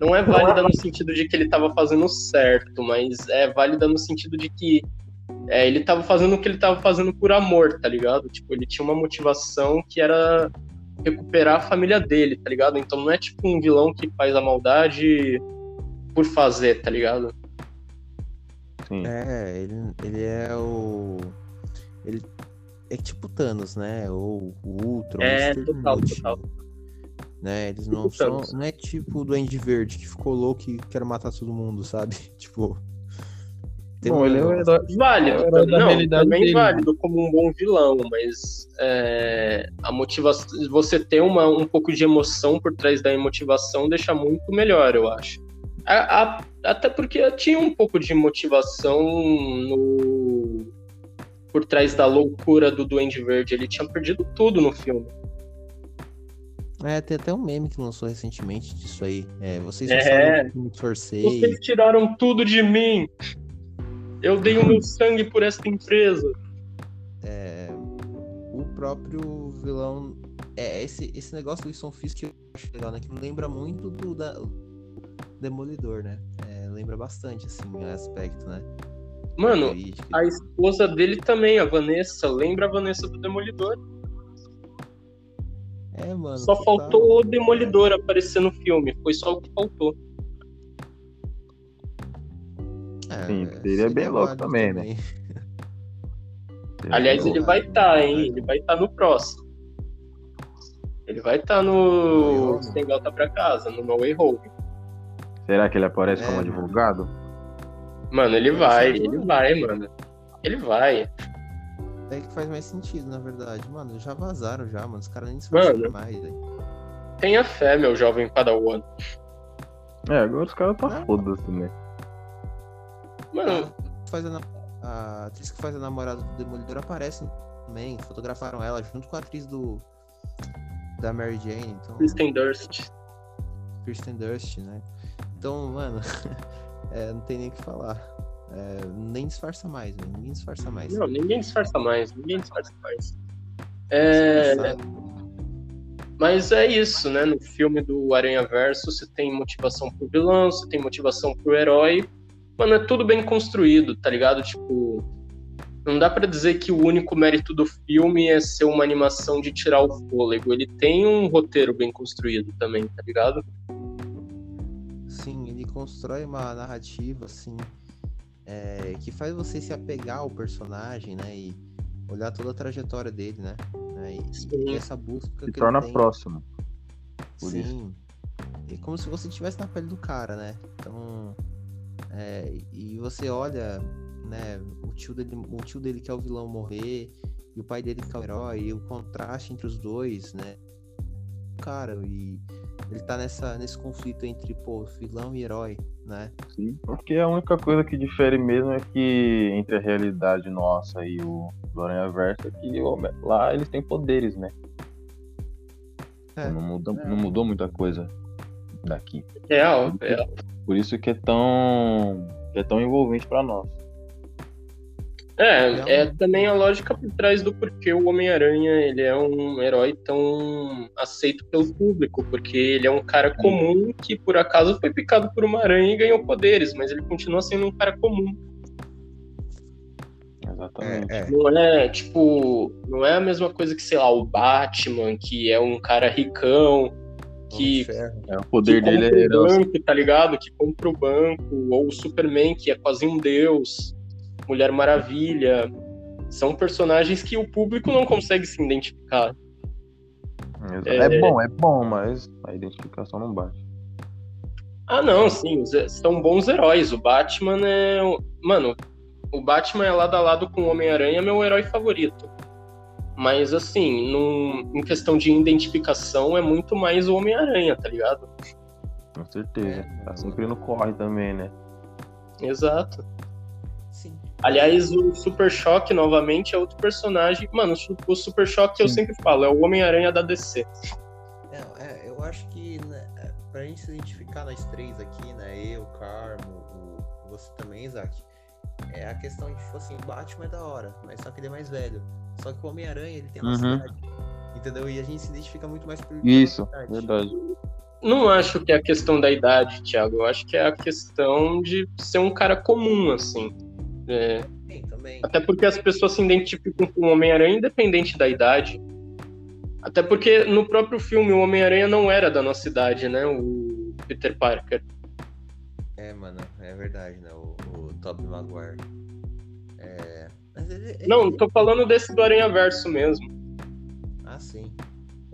não é válida no sentido de que ele estava fazendo certo, mas é válida no sentido de que é, ele estava fazendo o que ele estava fazendo por amor, tá ligado? Tipo, ele tinha uma motivação que era recuperar a família dele, tá ligado? Então não é tipo um vilão que faz a maldade por fazer, tá ligado? Sim. É, ele, ele é o. Ele é tipo Thanos, né? Ou o Ultron. É, total, total. Né? Eles não são. Não é tipo o Duende Verde que ficou louco e quer matar todo mundo, sabe? Tipo. Tem bom, um... ele é o herói. Válido, é não, também dele. válido como um bom vilão, mas é, a motivação. Você ter uma, um pouco de emoção por trás da motivação deixa muito melhor, eu acho. A, a, até porque tinha um pouco de motivação no, por trás da loucura do Duende Verde. Ele tinha perdido tudo no filme. É, tem até um meme que lançou recentemente disso aí. É, vocês é, me forcei. Vocês tiraram tudo de mim. Eu dei o meu sangue por esta empresa. É, o próprio vilão. É, esse, esse negócio do Wilson Fisk eu acho legal, né? Que me lembra muito do, da, Demolidor, né? É, lembra bastante, assim, o aspecto, né? Mano, a esposa dele também, a Vanessa, lembra a Vanessa do Demolidor. É, mano. Só faltou tá... o Demolidor aparecer no filme, foi só o que faltou. É, Sim, seria bem louco também, também, né? Aliás, ele vai estar, tá, hein? Ele vai estar tá no próximo. Ele vai estar tá no Sem Volta Pra Casa, no No Way Home. Será que ele aparece é, como advogado? Mano, ele vai, ele vai, mano. Ele vai. É que faz mais sentido, na verdade. Mano, já vazaram já, mano. Os caras nem se mano, mais, velho. Tenha fé, meu jovem padawan. É, agora os caras tá ah. foda-se, né? Mano. Faz a, a atriz que faz a namorada do Demolidor aparece também. Fotografaram ela junto com a atriz do. Da Mary Jane. Então... Kristen Durst. Kristen Durst, né? Então, mano, é, não tem nem o que falar. É, nem disfarça mais, né? Ninguém disfarça mais. Não, ninguém disfarça mais, ninguém disfarça mais. É... Mas é isso, né? No filme do Aranha Verso, você tem motivação pro vilão, você tem motivação pro herói. Mano, é tudo bem construído, tá ligado? Tipo, não dá para dizer que o único mérito do filme é ser uma animação de tirar o fôlego. Ele tem um roteiro bem construído também, tá ligado? Sim, ele constrói uma narrativa, assim, é, que faz você se apegar ao personagem, né? E olhar toda a trajetória dele, né? E, e, essa busca se que torna tem... próximo. Por Sim. Isso. É como se você estivesse na pele do cara, né? Então, é, e você olha, né? O tio dele, o tio dele que é o vilão morrer e o pai dele que é o herói, e o contraste entre os dois, né? Cara, e ele tá nessa, nesse conflito entre, pô, vilão e herói, né? Sim, porque a única coisa que difere mesmo é que entre a realidade nossa e o do Aranha Verso é que lá eles têm poderes, né? É. Não, mudou, é. não mudou muita coisa daqui. Real, por real. Por isso que é tão, que é tão envolvente para nós. É, é também a lógica por trás do porquê o Homem-Aranha ele é um herói tão aceito pelo público, porque ele é um cara comum que por acaso foi picado por uma aranha e ganhou poderes, mas ele continua sendo um cara comum. Exatamente. É, é. Não é, tipo, não é a mesma coisa que, sei lá, o Batman, que é um cara ricão, que é, o poder que dele é o banco, tá ligado? Que compra o banco, ou o Superman, que é quase um deus. Mulher Maravilha. São personagens que o público não consegue se identificar. É, é bom, é bom, mas a identificação não bate. Ah, não, sim, são bons heróis. O Batman é. Mano, o Batman é lado a lado com o Homem-Aranha, meu herói favorito. Mas, assim, num, em questão de identificação, é muito mais o Homem-Aranha, tá ligado? Com certeza. Tá sempre no corre também, né? Exato. Aliás, o Super Choque, novamente, é outro personagem. Mano, o Super Choque eu sempre falo, é o Homem-Aranha da DC. É, é, eu acho que né, é, pra gente se identificar nós três aqui, né? Eu, Carmo, o, você também, Isaac. É a questão de, tipo assim, o Batman é da hora, mas só que ele é mais velho. Só que o Homem-Aranha, ele tem uma uhum. cidade. Entendeu? E a gente se identifica muito mais por Isso, verdade. Não acho que é a questão da idade, Thiago. Eu acho que é a questão de ser um cara comum, assim. É... Sim, também. Até porque as pessoas se identificam com o Homem-Aranha independente da idade. Até porque no próprio filme o Homem-Aranha não era da nossa idade, né? O Peter Parker. É, mano, é verdade, né? O, o Tobey Maguire. É... Ele, ele... Não, tô falando desse do Aranha Verso mesmo. Ah, sim.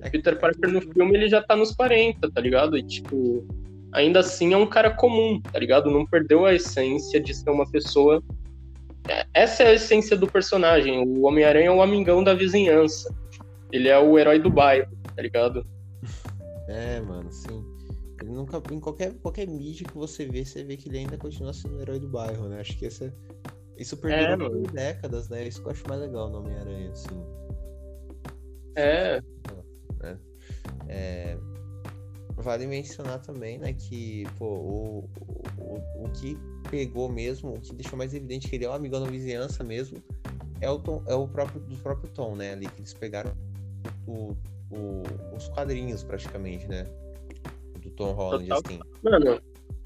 É Peter Parker no filme ele já tá nos 40, tá ligado? E tipo, ainda assim é um cara comum, tá ligado? Não perdeu a essência de ser uma pessoa essa é a essência do personagem. O Homem-Aranha é o amigão da vizinhança. Ele é o herói do bairro, tá ligado? É, mano, sim. Ele nunca, em qualquer, qualquer mídia que você vê, você vê que ele ainda continua sendo o herói do bairro, né? Acho que essa, isso perdeu é, por décadas, né? Isso que eu acho mais legal no Homem-Aranha, assim. É. é. é. Vale mencionar também, né, que, pô, o, o, o que pegou mesmo, o que deixou mais evidente que ele é um amigão da vizinhança mesmo, é o, tom, é o próprio do próprio Tom, né? Ali que eles pegaram o, o, os quadrinhos praticamente, né? Do Tom Holland, Total. assim. Mano,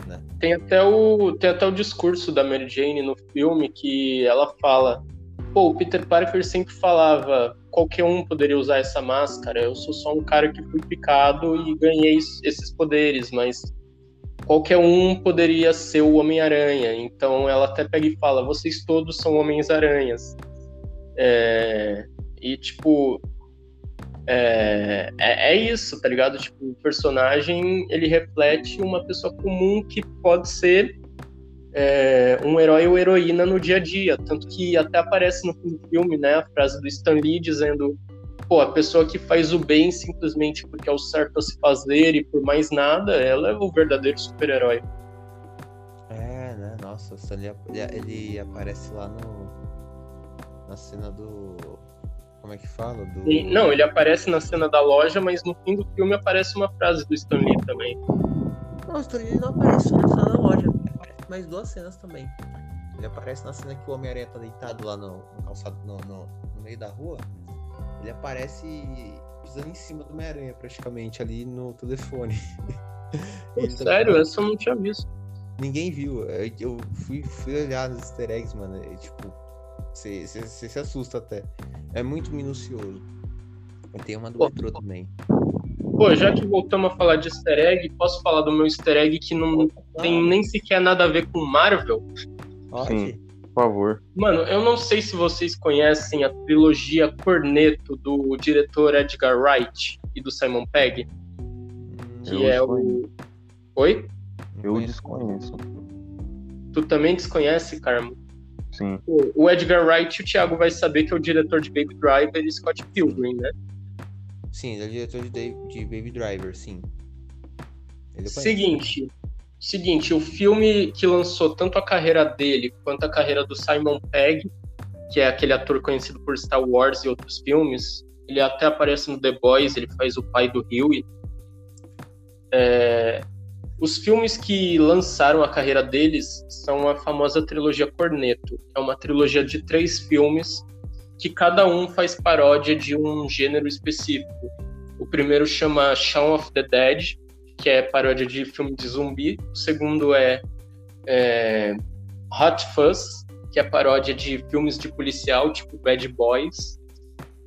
né? tem, até o, tem até o discurso da Mary Jane no filme que ela fala. Pô, o Peter Parker sempre falava qualquer um poderia usar essa máscara. Eu sou só um cara que fui picado e ganhei esses poderes, mas qualquer um poderia ser o Homem-Aranha. Então ela até pega e fala: vocês todos são Homens-Aranhas. É... E tipo, é, é, é, isso, tá ligado? Tipo, o personagem ele reflete uma pessoa comum que pode ser é, um herói ou heroína no dia a dia. Tanto que até aparece no filme, né, a frase do Stan Lee dizendo: pô, a pessoa que faz o bem simplesmente porque é o certo a se fazer e por mais nada, ela é o verdadeiro super-herói. É, né? Nossa, Lee, ele aparece lá no. na cena do como é que fala? Do... Não, ele aparece na cena da loja, mas no fim do filme aparece uma frase do Stan Lee também. Não, o Stan Lee não aparece na cena da loja, aparece mais duas cenas também. Ele aparece na cena que o Homem-Aranha tá deitado lá no, no calçado, no, no, no, meio da rua. Ele aparece pisando em cima do Homem-Aranha, praticamente, ali no telefone. Pô, tá sério? Tá... Essa eu não tinha visto. Ninguém viu. Eu fui, fui olhar nos easter eggs, mano. E, tipo, você, se assusta até. É muito minucioso. E tem uma do Pô. metrô também. Pô, já que voltamos a falar de easter egg, posso falar do meu easter egg que não ah. tem nem sequer nada a ver com Marvel? Pode. Sim, favor. Mano, eu não sei se vocês conhecem a trilogia Corneto do diretor Edgar Wright e do Simon Pegg. Que eu é o. Oi? Eu desconheço. Tu também desconhece, Carmo? Sim. O, Edgar Wright, o Thiago vai saber que é o diretor de Baby Driver e Scott Pilgrim, né? Sim, ele é o diretor de, de Baby Driver, sim. Seguinte, seguinte, o filme que lançou tanto a carreira dele quanto a carreira do Simon Pegg, que é aquele ator conhecido por Star Wars e outros filmes, ele até aparece no The Boys, ele faz o pai do Huey. É, os filmes que lançaram a carreira deles são a famosa trilogia Corneto. É uma trilogia de três filmes que cada um faz paródia de um gênero específico. O primeiro chama Shaun of the Dead, que é paródia de filme de zumbi. O segundo é, é Hot Fuzz, que é paródia de filmes de policial, tipo Bad Boys.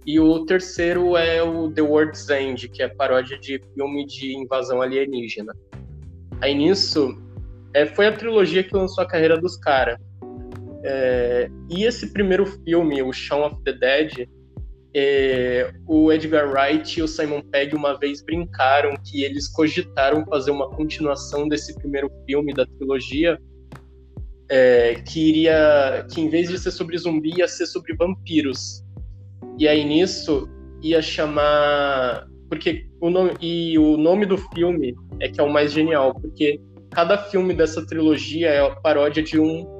E o terceiro é o The World's End, que é paródia de filme de invasão alienígena. Aí nisso, é, foi a trilogia que lançou a carreira dos caras. É, e esse primeiro filme, o Shaun of the Dead, é, o Edgar Wright e o Simon Pegg uma vez brincaram que eles cogitaram fazer uma continuação desse primeiro filme da trilogia, é, que iria, que em vez de ser sobre zumbi, ia ser sobre vampiros. E aí nisso ia chamar, porque o nome e o nome do filme é que é o mais genial, porque cada filme dessa trilogia é a paródia de um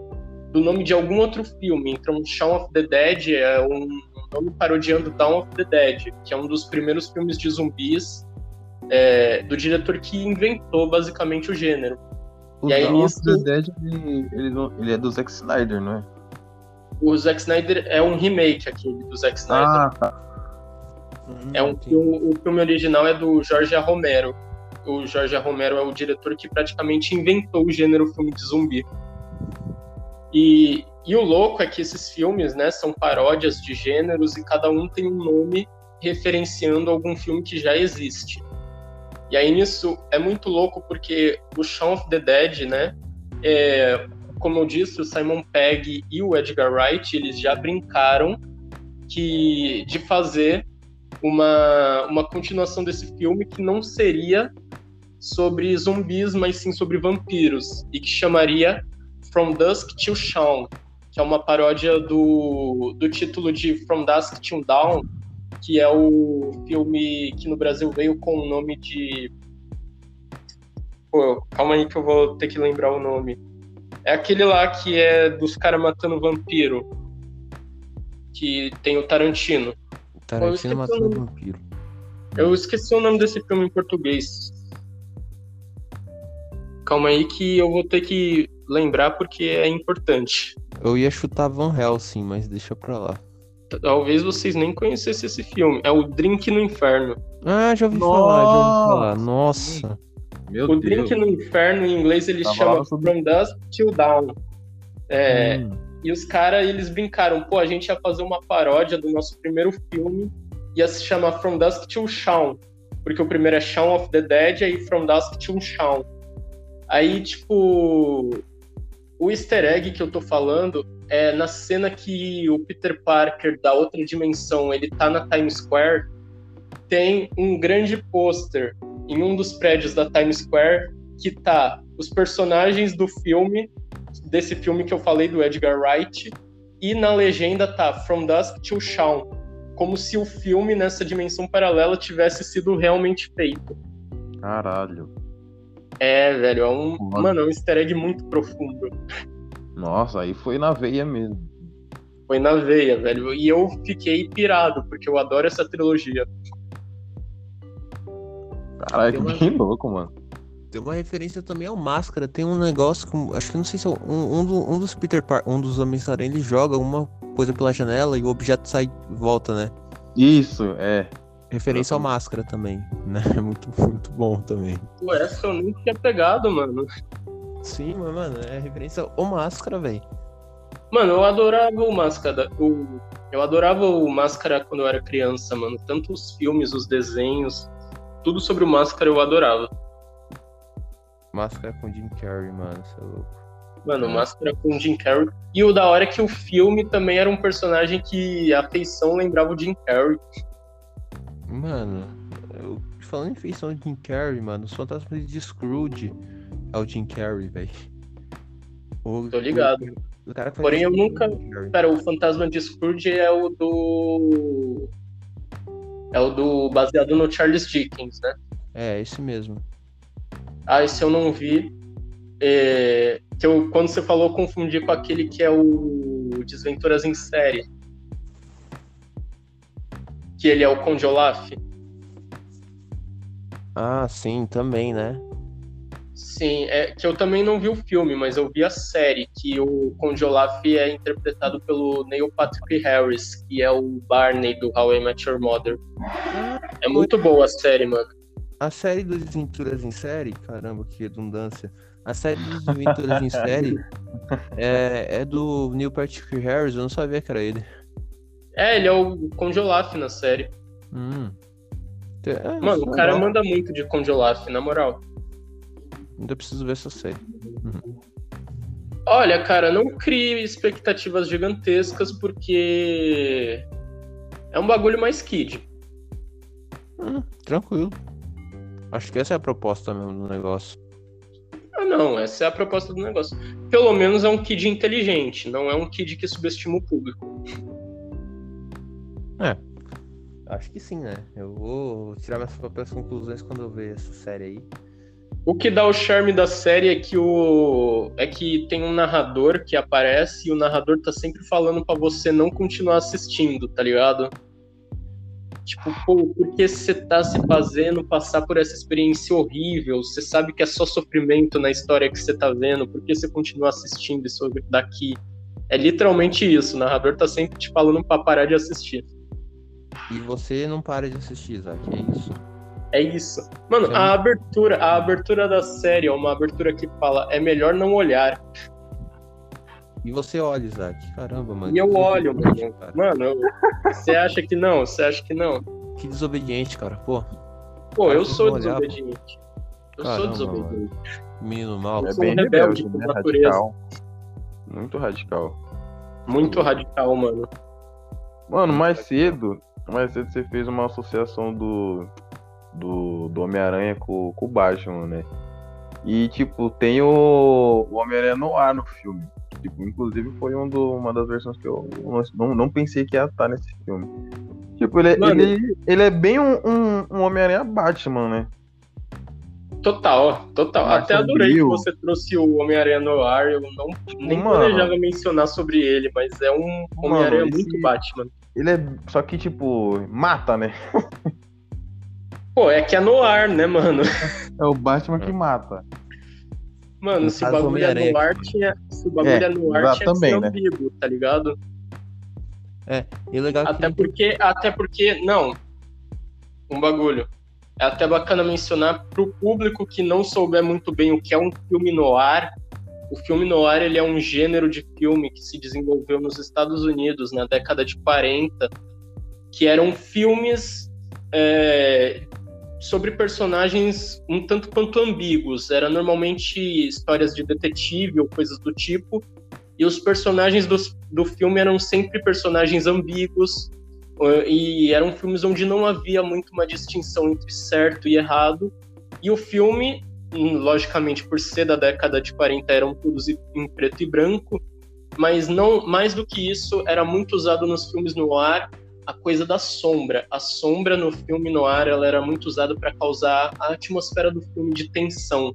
do nome de algum outro filme. Então, Shaun of the Dead é um nome parodiando Dawn of the Dead, que é um dos primeiros filmes de zumbis é, do diretor que inventou basicamente o gênero. O e aí, Dawn nisso, of the Dead ele, ele, ele, é do Zack Snyder, não é? O Zack Snyder é um remake aquele do Zack Snyder. Ah, tá. É um, o, o filme original é do Jorge Romero o Jorge Romero é o diretor que praticamente inventou o gênero filme de zumbi. E, e o louco é que esses filmes, né, são paródias de gêneros e cada um tem um nome referenciando algum filme que já existe. E aí nisso é muito louco porque o Shaun of the Dead, né, é, como eu disse, o Simon Pegg e o Edgar Wright, eles já brincaram que de fazer uma, uma continuação desse filme que não seria sobre zumbis, mas sim sobre vampiros, e que chamaria From Dusk Till Shaun, que é uma paródia do, do título de From Dusk Till Dawn, que é o filme que no Brasil veio com o nome de. Pô, calma aí que eu vou ter que lembrar o nome. É aquele lá que é dos caras matando vampiro. Que tem o Tarantino. Tarantino matando vampiro. Eu esqueci o nome desse filme em português. Calma aí que eu vou ter que lembrar porque é importante. Eu ia chutar Van Helsing, mas deixa pra lá. Talvez vocês nem conhecessem esse filme. É o Drink no Inferno. Ah, já ouvi Nossa. falar, já ouvi falar. Nossa. Meu o Deus. Drink no Inferno, em inglês, ele Tava chama From Dusk Till Dawn. É, hum. E os caras, eles brincaram. Pô, a gente ia fazer uma paródia do nosso primeiro filme. Ia se chamar From Dusk Till Shaun. Porque o primeiro é Shaun of the Dead, aí From Dusk Till Shaun. Aí, tipo, o easter egg que eu tô falando é na cena que o Peter Parker da outra dimensão, ele tá na Times Square, tem um grande pôster em um dos prédios da Times Square que tá os personagens do filme, desse filme que eu falei do Edgar Wright, e na legenda tá From Dusk Till Shaun, como se o filme nessa dimensão paralela tivesse sido realmente feito. Caralho. É, velho, é um, mano, é um easter egg muito profundo. Nossa, aí foi na veia mesmo. Foi na veia, velho. E eu fiquei pirado, porque eu adoro essa trilogia. Caralho, que uma- bem louco, mano. Tem uma referência também ao Máscara. Tem um negócio com. Acho que não sei se é um, um, do- um dos Peter Par um dos Homens-Aranha, ele joga uma coisa pela janela e o objeto sai e volta, né? Isso, é. Referência ao Máscara também, né? É muito, muito bom também. Pô, essa eu nem tinha pegado, mano. Sim, mas, mano, é referência ao Máscara, velho. Mano, eu adorava o Máscara. O... Eu adorava o Máscara quando eu era criança, mano. Tanto os filmes, os desenhos, tudo sobre o Máscara eu adorava. Máscara com Jim Carrey, mano, você é louco. Mano, Máscara com o Jim Carrey. E o da hora é que o filme também era um personagem que a feição lembrava o Jim Carrey. Mano, eu, falando em feição de Jim Carrey, mano, os fantasmas de Scrooge é o Jim Carrey, velho. Tô ligado. O, o cara Porém, eu nunca-. Pera, o Fantasma de Scrooge é o do. É o do. baseado no Charles Dickens, né? É, esse mesmo. Ah, esse eu não vi. É, que eu, quando você falou, confundi com aquele que é o Desventuras em Série. Que ele é o Conde Olaf. Ah, sim, também, né? Sim, é que eu também não vi o filme, mas eu vi a série, que o Conde Olaf é interpretado pelo Neil Patrick Harris, que é o Barney do How I Met Your Mother. É muito boa a série, mano. A série dos Desventuras em Série, caramba, que redundância. A série dos Desventuras em Série é, é do Neil Patrick Harris, eu não sabia que era ele. É, ele é o Conde Olaf na série. Hum. É, Mano, o cara manda muito de Conde Olaf, na moral. Ainda preciso ver essa série. Olha, cara, não crie expectativas gigantescas porque é um bagulho mais kid. Hum, tranquilo. Acho que essa é a proposta mesmo do negócio. Ah, não, essa é a proposta do negócio. Pelo menos é um kid inteligente, não é um kid que subestima o público. Acho que sim, né? Eu vou tirar minhas próprias conclusões quando eu ver essa série aí. O que dá o charme da série é que o é que tem um narrador que aparece e o narrador tá sempre falando pra você não continuar assistindo, tá ligado? Tipo, pô, por que você tá se fazendo passar por essa experiência horrível? Você sabe que é só sofrimento na história que você tá vendo, por que você continua assistindo isso daqui? É literalmente isso, o narrador tá sempre te falando pra parar de assistir. E você não para de assistir, Isaac, é isso. É isso. Mano, Sim. a abertura, a abertura da série é uma abertura que fala é melhor não olhar. E você olha, Isaac. Caramba, mano. E eu olho, mano. cara. Mano, eu- você acha que não? Você acha que não? Que desobediente, cara. Pô, Pô, Cara, eu sou olhar, pô. desobediente. Eu sou Caramba, desobediente. menino mal. Eu É sou um bem rebelde rebelde, por né? natureza. Radical. Muito radical. Muito radical, mano. Mano, mais cedo, mais cedo você fez uma associação do, do, do Homem-Aranha com, com o Batman, né? E, tipo, tem o, o Homem-Aranha no ar no filme. Tipo, inclusive foi um do, uma das versões que eu não, não pensei que ia estar nesse filme. Tipo, ele, é- Mano. ele, ele é bem um, um, um Homem-Aranha Batman, né? Total, total. Até adorei que você trouxe o Homem-Aranha no ar. Eu não nem Mano. planejava mencionar sobre ele, mas é um Homem-Aranha muito Batman. Ele é. Só que, tipo, mata, né? Pô, é que é no ar, né, mano? É o Batman que mata. Mano, No se o bagulho é no ar, tinha. Se o bagulho É, é, no ar, tinha que também, né? ambíguo, tá ligado? E legal Até que porque, até porque, não. Um bagulho. É até bacana mencionar pro público que não souber muito bem o que é um filme no ar. O filme no ar ele é um gênero de filme que se desenvolveu nos Estados Unidos na década de 40, que eram filmes é, sobre personagens um tanto quanto ambíguos. Era normalmente histórias de detetive ou coisas do tipo. E os personagens dos- do filme eram sempre personagens ambíguos, E eram filmes onde não havia muito uma distinção entre certo e errado. E o filme, logicamente, por ser da década de 40, eram todos em preto e branco. Mas não mais do que isso, era muito usado nos filmes no ar a coisa da sombra. A sombra no filme no ar ela era muito usada para causar a atmosfera do filme de tensão,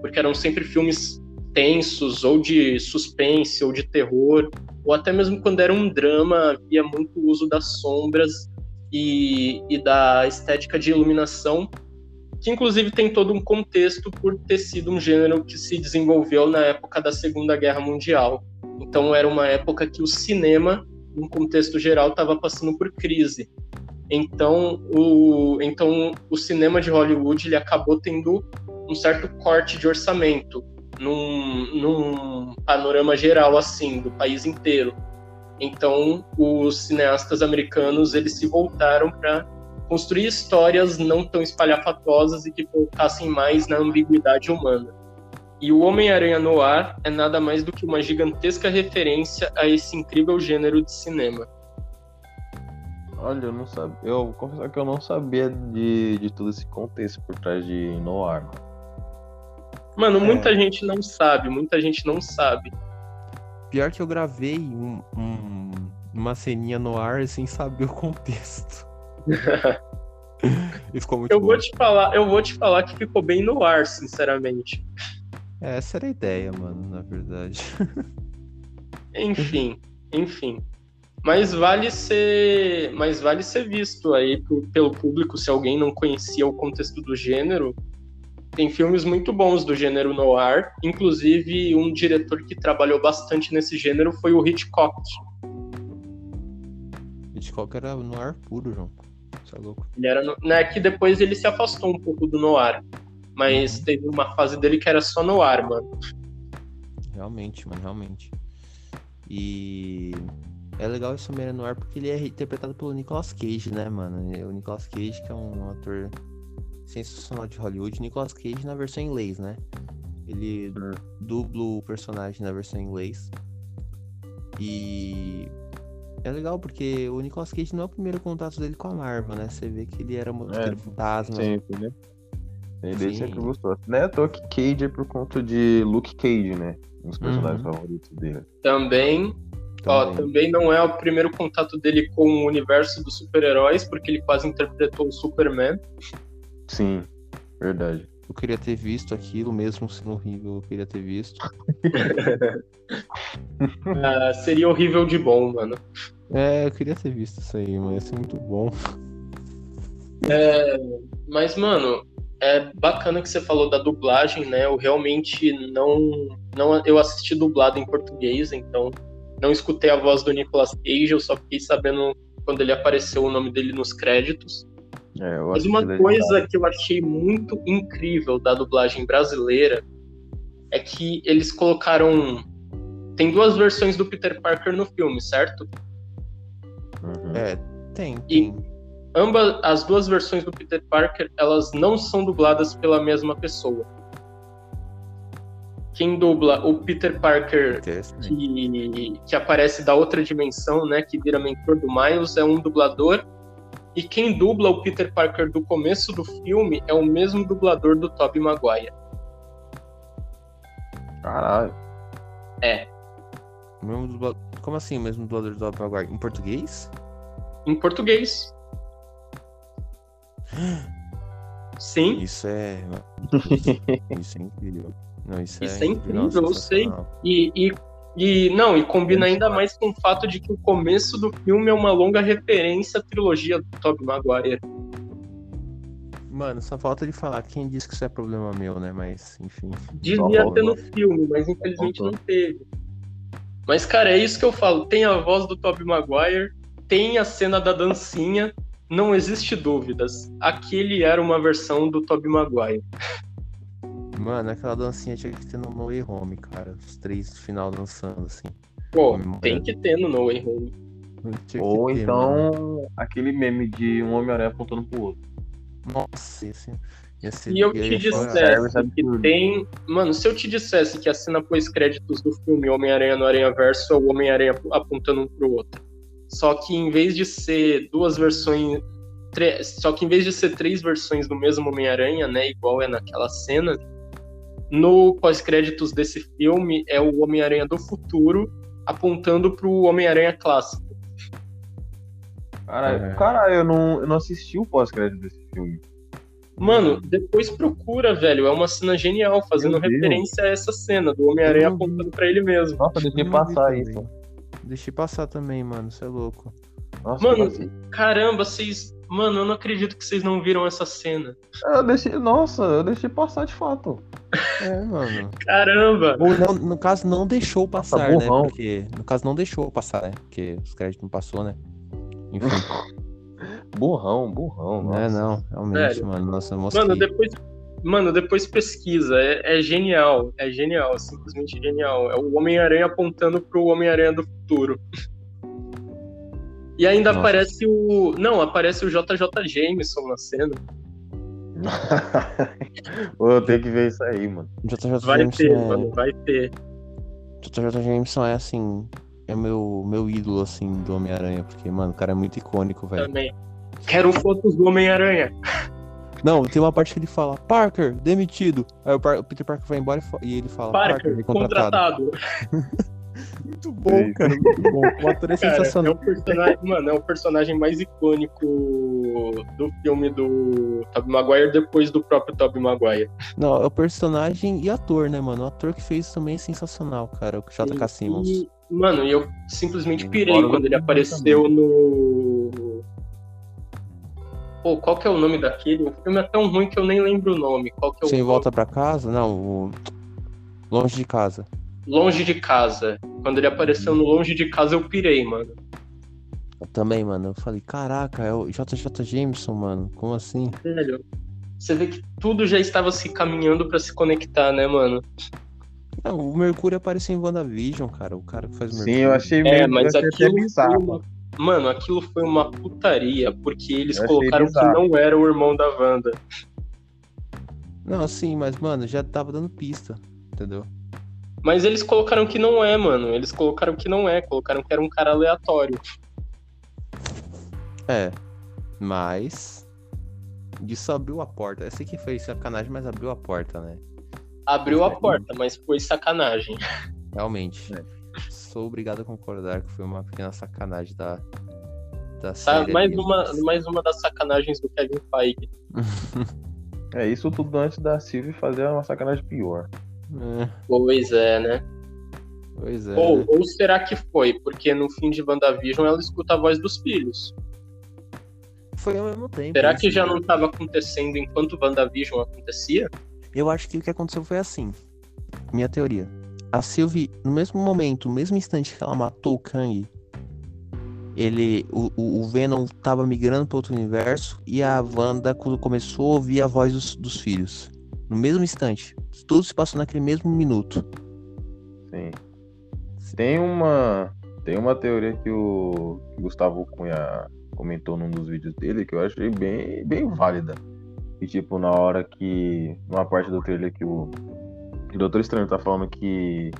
porque eram sempre filmes tensos ou de suspense ou de terror, ou até mesmo quando era um drama havia muito uso das sombras e, e da estética de iluminação, que inclusive tem todo um contexto por ter sido um gênero que se desenvolveu na época da Segunda Guerra Mundial. Então era uma época que o cinema num contexto geral, estava passando por crise. Então o, então, o cinema de Hollywood ele acabou tendo um certo corte de orçamento num, num panorama geral assim do país inteiro. Então os cineastas americanos eles se voltaram para construir histórias não tão espalhafatosas e que focassem mais na ambiguidade humana. E o Homem-Aranha Noir é nada mais do que uma gigantesca referência a esse incrível gênero de cinema. Olha, eu não sabia. Eu vou confessar que eu não sabia de, de todo esse contexto por trás de Noir, mano. Mano, muita é... gente não sabe, muita gente não sabe. Pior que eu gravei um, um, uma ceninha no ar sem saber o contexto. Ficou muito eu bom. vou te falar, eu vou te falar que ficou bem no ar, sinceramente. É, essa era a ideia, mano, na verdade. enfim, enfim. Mas vale ser, mas vale ser visto aí pelo público se alguém não conhecia o contexto do gênero. Tem filmes muito bons do gênero noir, inclusive um diretor que trabalhou bastante nesse gênero foi o Hitchcock. Hitchcock era noir puro, João. É louco. Ele era, no... né, que depois ele se afastou um pouco do noir. Mas uhum. teve uma fase dele que era só no ar, mano. Realmente, mano, realmente. E é legal esse Homem no ar porque ele é interpretado pelo Nicolas Cage, né, mano? O Nicolas Cage, que é um ator sensacional de Hollywood. Nicolas Cage na versão em inglês, né? Ele uhum. dubla o personagem na versão em inglês. E é legal porque o Nicolas Cage não é o primeiro contato dele com a Marvel, né? Você vê que ele era um é, fantasma. Sempre, né? Ele sempre gostou. Não é à toa que Cage é por conta de Luke Cage, né? Um dos personagens uhum. favoritos dele. Também. também. Ó, também não é o primeiro contato dele com o universo dos super-heróis, porque ele quase interpretou o Superman. Sim, verdade. Eu queria ter visto aquilo, mesmo sendo horrível, eu queria ter visto. ah, seria horrível de bom, mano. É, eu queria ter visto isso aí, mas ia ser muito bom. É, mas, mano, é bacana que você falou da dublagem, né? Eu realmente não, não eu assisti dublado em português, então não escutei a voz do Nicolas Cage, eu só fiquei sabendo quando ele apareceu o nome dele nos créditos. É, Mas uma coisa que eu achei muito incrível da dublagem brasileira é que eles colocaram. Tem duas versões do Peter Parker no filme, certo? Uhum. É, tem. tem. E ambas as duas versões do Peter Parker, elas não são dubladas pela mesma pessoa. Quem dubla o Peter Parker que, que aparece da outra dimensão, né, que vira mentor do Miles, é um dublador. E quem dubla o Peter Parker do começo do filme é o mesmo dublador do Tobey Maguire. Caralho. É. Como assim o mesmo dublador do Maguire? Em português? Em português. Sim. Isso é. Isso é incrível. Não, isso, isso é, é, incrível, Nossa, eu sei. E, e, e não, e combina ainda mais com o fato de que o começo do filme é uma longa referência à trilogia do Tobey Maguire. Mano, só falta de falar quem disse que isso é problema meu, né? Mas, enfim. Devia ter no filme, mas infelizmente não teve. Mas, cara, é isso que eu falo. Tem a voz do Tobey Maguire, tem a cena da dancinha, não existe dúvidas. Aquele era uma versão do Tobey Maguire. Mano, aquela dancinha tinha que ter no No Way Home, cara. Os três no final dançando, assim. Pô, tem que ter no No Way Home. Ou ter, então, mano. aquele meme de um Homem-Aranha apontando pro outro. Nossa, esse... Se eu te dissesse que tem. Mano, se eu te dissesse que a cena pós-créditos do filme Homem-Aranha no Aranha Verso é o Homem-Aranha apontando um pro outro Só que em vez de ser duas versões. Só que em vez de ser três versões do mesmo Homem-Aranha, né? Igual é naquela cena, no pós-créditos desse filme é o Homem-Aranha do futuro apontando pro Homem-Aranha clássico. Caralho, é. caralho eu, não, eu não assisti o pós-crédito desse filme. Mano, depois procura, velho. É uma cena genial, fazendo referência a essa cena do Homem-Aranha apontando pra ele mesmo. Nossa, deixei passar isso. Deixei passar também, mano. Você é louco. Nossa, mano, caramba, vocês. Mano, eu não acredito que vocês não viram essa cena. Eu deixei. Nossa, eu deixei passar de fato. É, mano. Caramba! Não, no caso, não deixou passar, Nossa, né? Porque. No caso, não deixou passar, né? Porque os créditos não passou, né? Enfim. burrão, burrão. Nossa. É, não, realmente, Sério? mano. Nossa, mosquei. Mano, depois. Mano, depois pesquisa. É, é, genial. É genial, simplesmente genial. É o Homem-Aranha apontando pro Homem-Aranha do futuro. E ainda Nossa. aparece o. Não, aparece o JJ Jameson na cena. Pô, eu tenho que ver isso aí, mano. JJ vai Jameson ter, é... mano, vai ter. JJ Jameson é assim é meu, meu ídolo, assim, do Homem-Aranha, porque, mano, o cara é muito icônico, velho. Também. Quero fotos do Homem-Aranha. Não, tem uma parte que ele fala, Parker, demitido. Aí o, Par o Peter Parker vai embora e ele fala, Parker, Parker contratado. muito bom, cara, muito bom. O ator é cara, sensacional. É o personagem, mano, é o personagem mais icônico do filme do Tobey Maguire depois do próprio Tobey Maguire. Não, é o personagem e ator, né, mano? O ator que fez também é sensacional, cara, o J.K. Simmons. E, Mano, e eu simplesmente pirei quando ele apareceu também. no. Pô, qual que é o nome daquele? O filme é tão ruim que eu nem lembro o nome. Qual que é o Sem volta para casa? Não, o... Longe de casa. Longe de casa. Quando ele apareceu no Longe de casa, eu pirei, mano. Eu também, mano. Eu falei, caraca, é o JJ Jameson, mano. Como assim? Velho, você vê que tudo já estava se caminhando para se conectar, né, mano? Não, o Mercúrio apareceu em WandaVision, cara. O cara que faz o Mercúrio. Sim, eu achei meio É, mas aquilo foi uma... Mano, aquilo foi uma putaria, porque eles colocaram bizarro. que não era o irmão da Wanda. Não, sim, mas, mano, já tava dando pista, entendeu? Mas eles colocaram que não é, mano. Eles colocaram que não é, colocaram que era um cara aleatório. É, mas. Isso abriu a porta. Eu sei que foi sacanagem, mas abriu a porta, né? Abriu a porta, mas foi sacanagem. Realmente. É. Sou obrigado a concordar que foi uma pequena sacanagem da, da tá, série. mais, uma, mais uma das sacanagens do Kevin Feige. é, isso tudo antes da Sylvie fazer uma sacanagem pior. É. Pois é, né? Pois é. Ou, ou será que foi? Porque no fim de WandaVision ela escuta a voz dos filhos. Foi ao mesmo tempo. Será que já não estava acontecendo enquanto WandaVision acontecia? Eu acho que o que aconteceu foi assim. Minha teoria. A Sylvie, no mesmo momento, no mesmo instante que ela matou o Kang, ele, o, o Venom tava migrando para outro universo e a Wanda começou a ouvir a voz dos, dos filhos. No mesmo instante. Tudo se passou naquele mesmo minuto. Sim. Tem uma, tem uma teoria que o Gustavo Cunha comentou num dos vídeos dele que eu achei bem, bem válida e tipo, na hora que. Numa parte do trailer que o, o Doutor Estranho tá falando que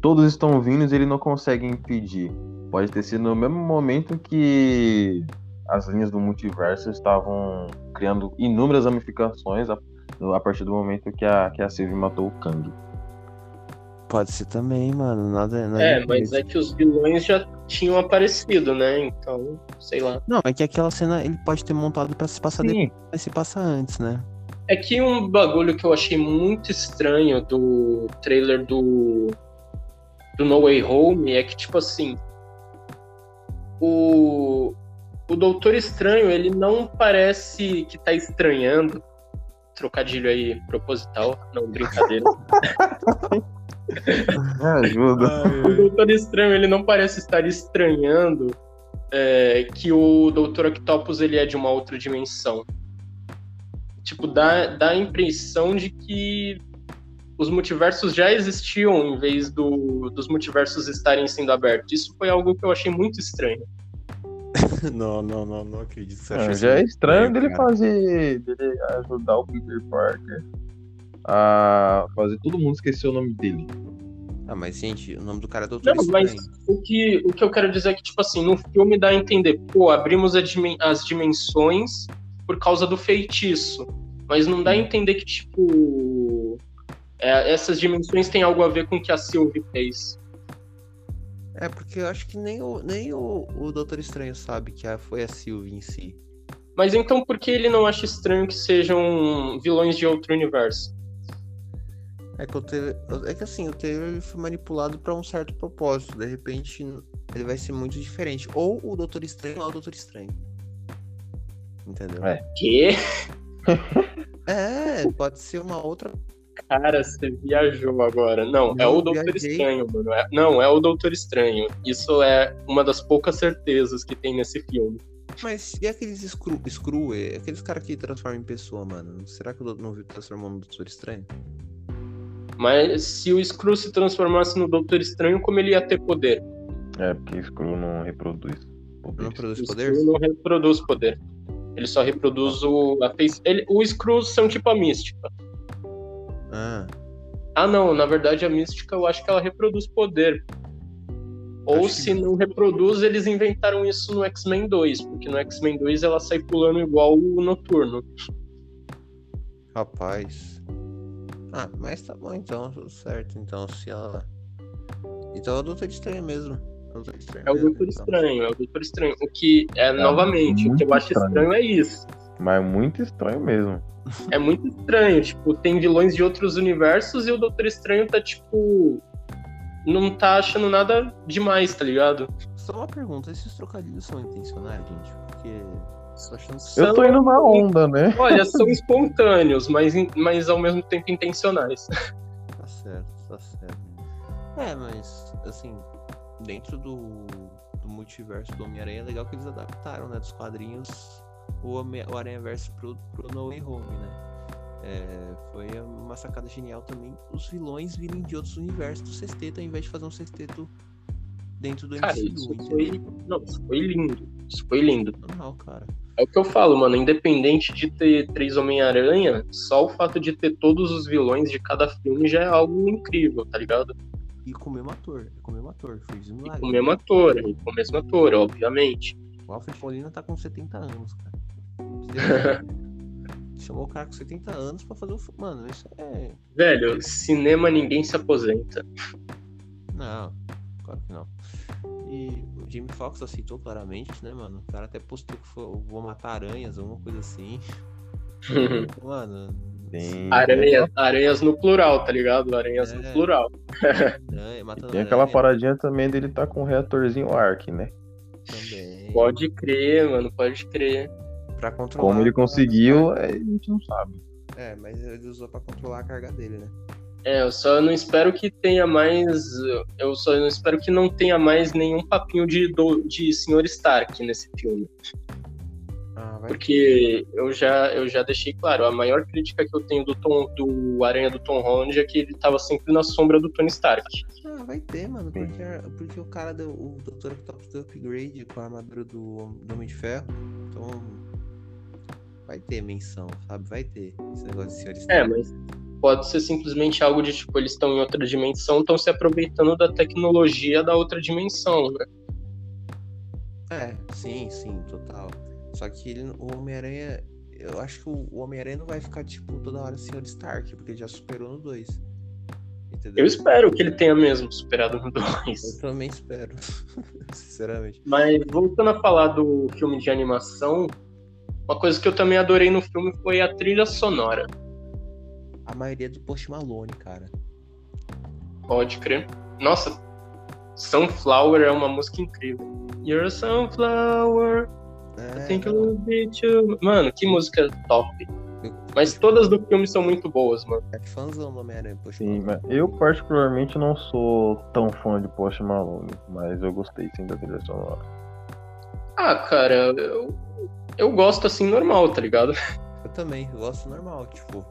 todos estão vindo e ele não consegue impedir. Pode ter sido no mesmo momento que as linhas do multiverso estavam criando inúmeras ramificações a, a partir do momento que a, que a Sylvie matou o Kang. Pode ser também, mano. Nada, nada é, mas é que os vilões já tinham aparecido, né? Então, sei lá. Não, é que aquela cena ele pode ter montado para se passar Sim. depois, mas se passa antes, né? É que um bagulho que eu achei muito estranho do trailer do do No Way Home é que tipo assim, o o Doutor Estranho, ele não parece que tá estranhando. Trocadilho aí proposital, não brincadeira. ajuda. o Doutor Estranho, ele não parece estar estranhando é, que o Doutor Octopus ele é de uma outra dimensão. Tipo, dá, dá a impressão de que os multiversos já existiam em vez do, dos multiversos estarem sendo abertos. Isso foi algo que eu achei muito estranho. não, não, não, não acredito. Não, já é estranho dele fazer. dele ajudar o Peter Parker a fazer todo mundo esquecer o nome dele. Ah, mas gente, o nome do cara é Doutor Não, mas o que, o que eu quero dizer é que, tipo assim, no filme dá a entender, pô, abrimos a dimen- as dimensões por causa do feitiço. Mas não dá a entender que, tipo, é, essas dimensões têm algo a ver com o que a Sylvie fez. É, porque eu acho que nem o, nem o, o Doutor Estranho sabe que a- foi a Sylvie em si. Mas então por que ele não acha estranho que sejam vilões de outro universo? É que, o é que assim, o ele foi manipulado pra um certo propósito. De repente, ele vai ser muito diferente. Ou o Doutor Estranho ou o Doutor Estranho. Entendeu? É. Que? É, pode ser uma outra. Cara, você viajou agora. Não, é Não, o Doutor viajei. Estranho, mano. É- não, é o Doutor Estranho. Isso é uma das poucas certezas que tem nesse filme. Mas e aqueles Screw, Screw é, aqueles caras que transformam em pessoa, mano? Será que o Doutor- não viu transformando no Doutor Estranho? Mas se o Screw se transformasse no Doutor Estranho, como ele ia ter poder? É, porque Screw não reproduz. Não poderes. produz O poder? Screw não reproduz poder. Ele só reproduz o. A face... ele, o Screw são tipo a mística. Ah, Ah, não, na verdade a mística eu acho que ela reproduz poder. Ou Acho que se não reproduz, eles inventaram isso no X-Men 2, porque no X-Men 2 ela sai pulando igual o Noturno. rapaz. Ah, mas tá bom então, tudo certo. Então, se ela. Então é o Doutor Estranho mesmo. É o Doutor Estranho. É o mesmo, Doutor então. Estranho, é o Doutor Estranho. O que é, novamente, o que eu acho estranho. estranho é isso. Mas muito estranho mesmo. É muito estranho, tipo, tem vilões de outros universos e o Doutor Estranho tá, tipo. Não tá achando nada demais, tá ligado? Só uma pergunta: esses trocadilhos são intencionais, gente? Porque. Que Eu tô indo na onda, né? Olha, são espontâneos, mas, mas ao mesmo tempo intencionais. Tá certo, tá certo. É, mas, assim, dentro do, do multiverso do Homem-Aranha, é legal que eles adaptaram, né, dos quadrinhos, o, Homem- o Aranha-Verso pro, pro No Way Home, né? É, foi uma sacada genial também os vilões virem de outros universos do sexteto, ao invés de fazer um sexteto dentro do Cara, MCU, isso foi. Não, isso foi lindo. Isso foi lindo. Cara. É o que eu falo, mano. Independente de ter três Homem-Aranha, só o fato de ter todos os vilões de cada filme já é algo incrível, tá ligado? E com o mesmo ator, e com o mesmo ator, fez um E com o mesmo ator, e com o mesmo ator, obviamente. O Alfred Molina tá com 70 anos, cara. Chamou o cara com 70 anos pra fazer o filme. Mano, isso é. Velho, cinema ninguém se aposenta. Não, claro que não. E o Jamie Foxx aceitou claramente, né, mano? O cara até postou que foi, vou matar aranhas, alguma coisa assim. Mano, Tem, Aranha, aranhas no plural, tá ligado? Aranhas no É. plural. aranha, matando tem aquela aranha paradinha também dele tá com o reatorzinho Ark, né? também. Pode crer, mano, pode crer. Pra controlar. Como ele conseguiu, é, a gente não sabe. É, mas ele usou pra controlar a carga dele, né? É, eu só não espero que tenha mais. Eu só não espero que não tenha mais nenhum papinho de, do, de Sr. Stark nesse filme. Ah. Porque eu já, eu já deixei claro, a maior crítica que eu tenho do, Tom, do Aranha do Tom Holland é que ele tava sempre na sombra do Tony Stark. Ah, vai ter, mano. Porque, porque o cara deu. O Dr. Octopus deu upgrade com a armadura do, do Homem de Ferro. Então. Vai ter menção, sabe? Vai ter esse negócio de senhor É, mas pode ser simplesmente algo de tipo, eles estão em outra dimensão, estão se aproveitando da tecnologia da outra dimensão, né? É, sim, sim, total. Só que ele, o Homem-Aranha. Eu acho que o o Homem-Aranha não vai ficar, tipo, toda hora senhor Stark, porque ele já superou no 2. Entendeu? Eu espero que ele tenha mesmo superado no 2. Eu também espero. Sinceramente. Mas voltando a falar do filme de animação, uma coisa que eu também adorei no filme foi a trilha sonora. A maioria do Post Malone, cara. Pode crer. Nossa, Sunflower é uma música incrível. You're a sunflower, É, I'll be too... Mano, que música top. Mas todas do filme são muito boas, mano. É fãzão do Homem-Aranha, Post Sim, Malone. mas eu particularmente não sou tão fã de Post Malone, mas eu gostei sim da trilha sonora. Ah, cara, eu, eu gosto assim normal, tá ligado? Eu também, eu gosto normal, tipo.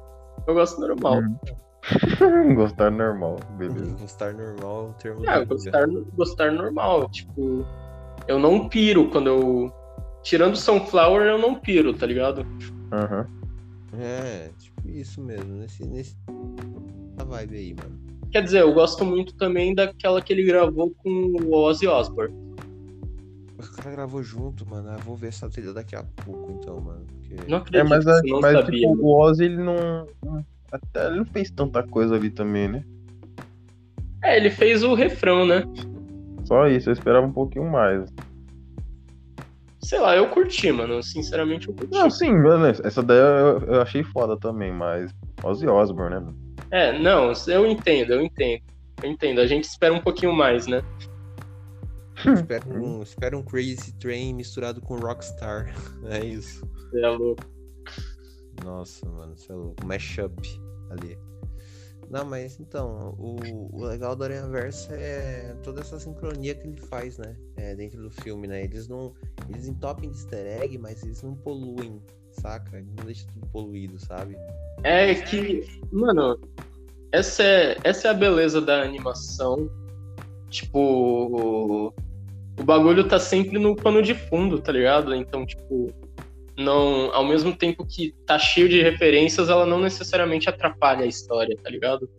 Eu gosto normal. Gostar normal, beleza. Gostar normal é o termo do gostar, gostar normal. Tipo, eu não piro quando eu. Tirando Sunflower, eu não piro, tá ligado? Aham. É, tipo isso mesmo, nesse, nesse a vibe aí, mano. Quer dizer, eu gosto muito também daquela que ele gravou com o Ozzy Osbourne. O cara gravou junto, mano. Eu vou ver essa trilha daqui a pouco, então, mano. Porque... Não É, acredito mas, que a- não mas sabia. tipo, o Ozzy, ele não. Até ele não fez tanta coisa ali também, né? É, ele fez o refrão, né? Só isso, eu esperava um pouquinho mais. Sei lá, eu curti, mano. Sinceramente, eu curti. Não, sim, beleza. Essa daí eu, eu achei foda também, mas Ozzy Osbourne, né, mano? É, não, eu entendo, eu entendo. Eu entendo. A gente espera um pouquinho mais, né? Espera um, espera um Crazy Train misturado com Rockstar. É isso. É louco. Nossa, mano, você é louco. Mashup ali. Não, mas então, o, o legal do Aranha Verso é toda essa sincronia que ele faz, né? É, dentro do filme, né? Eles não. Eles entopem de easter egg, mas eles não poluem, saca? Eles não deixam tudo poluído, sabe? É que, mano, essa é, essa é a beleza da animação. Tipo, o bagulho tá sempre no pano de fundo, tá ligado? Então, tipo, não, ao mesmo tempo que tá cheio de referências, ela não necessariamente atrapalha a história, tá ligado?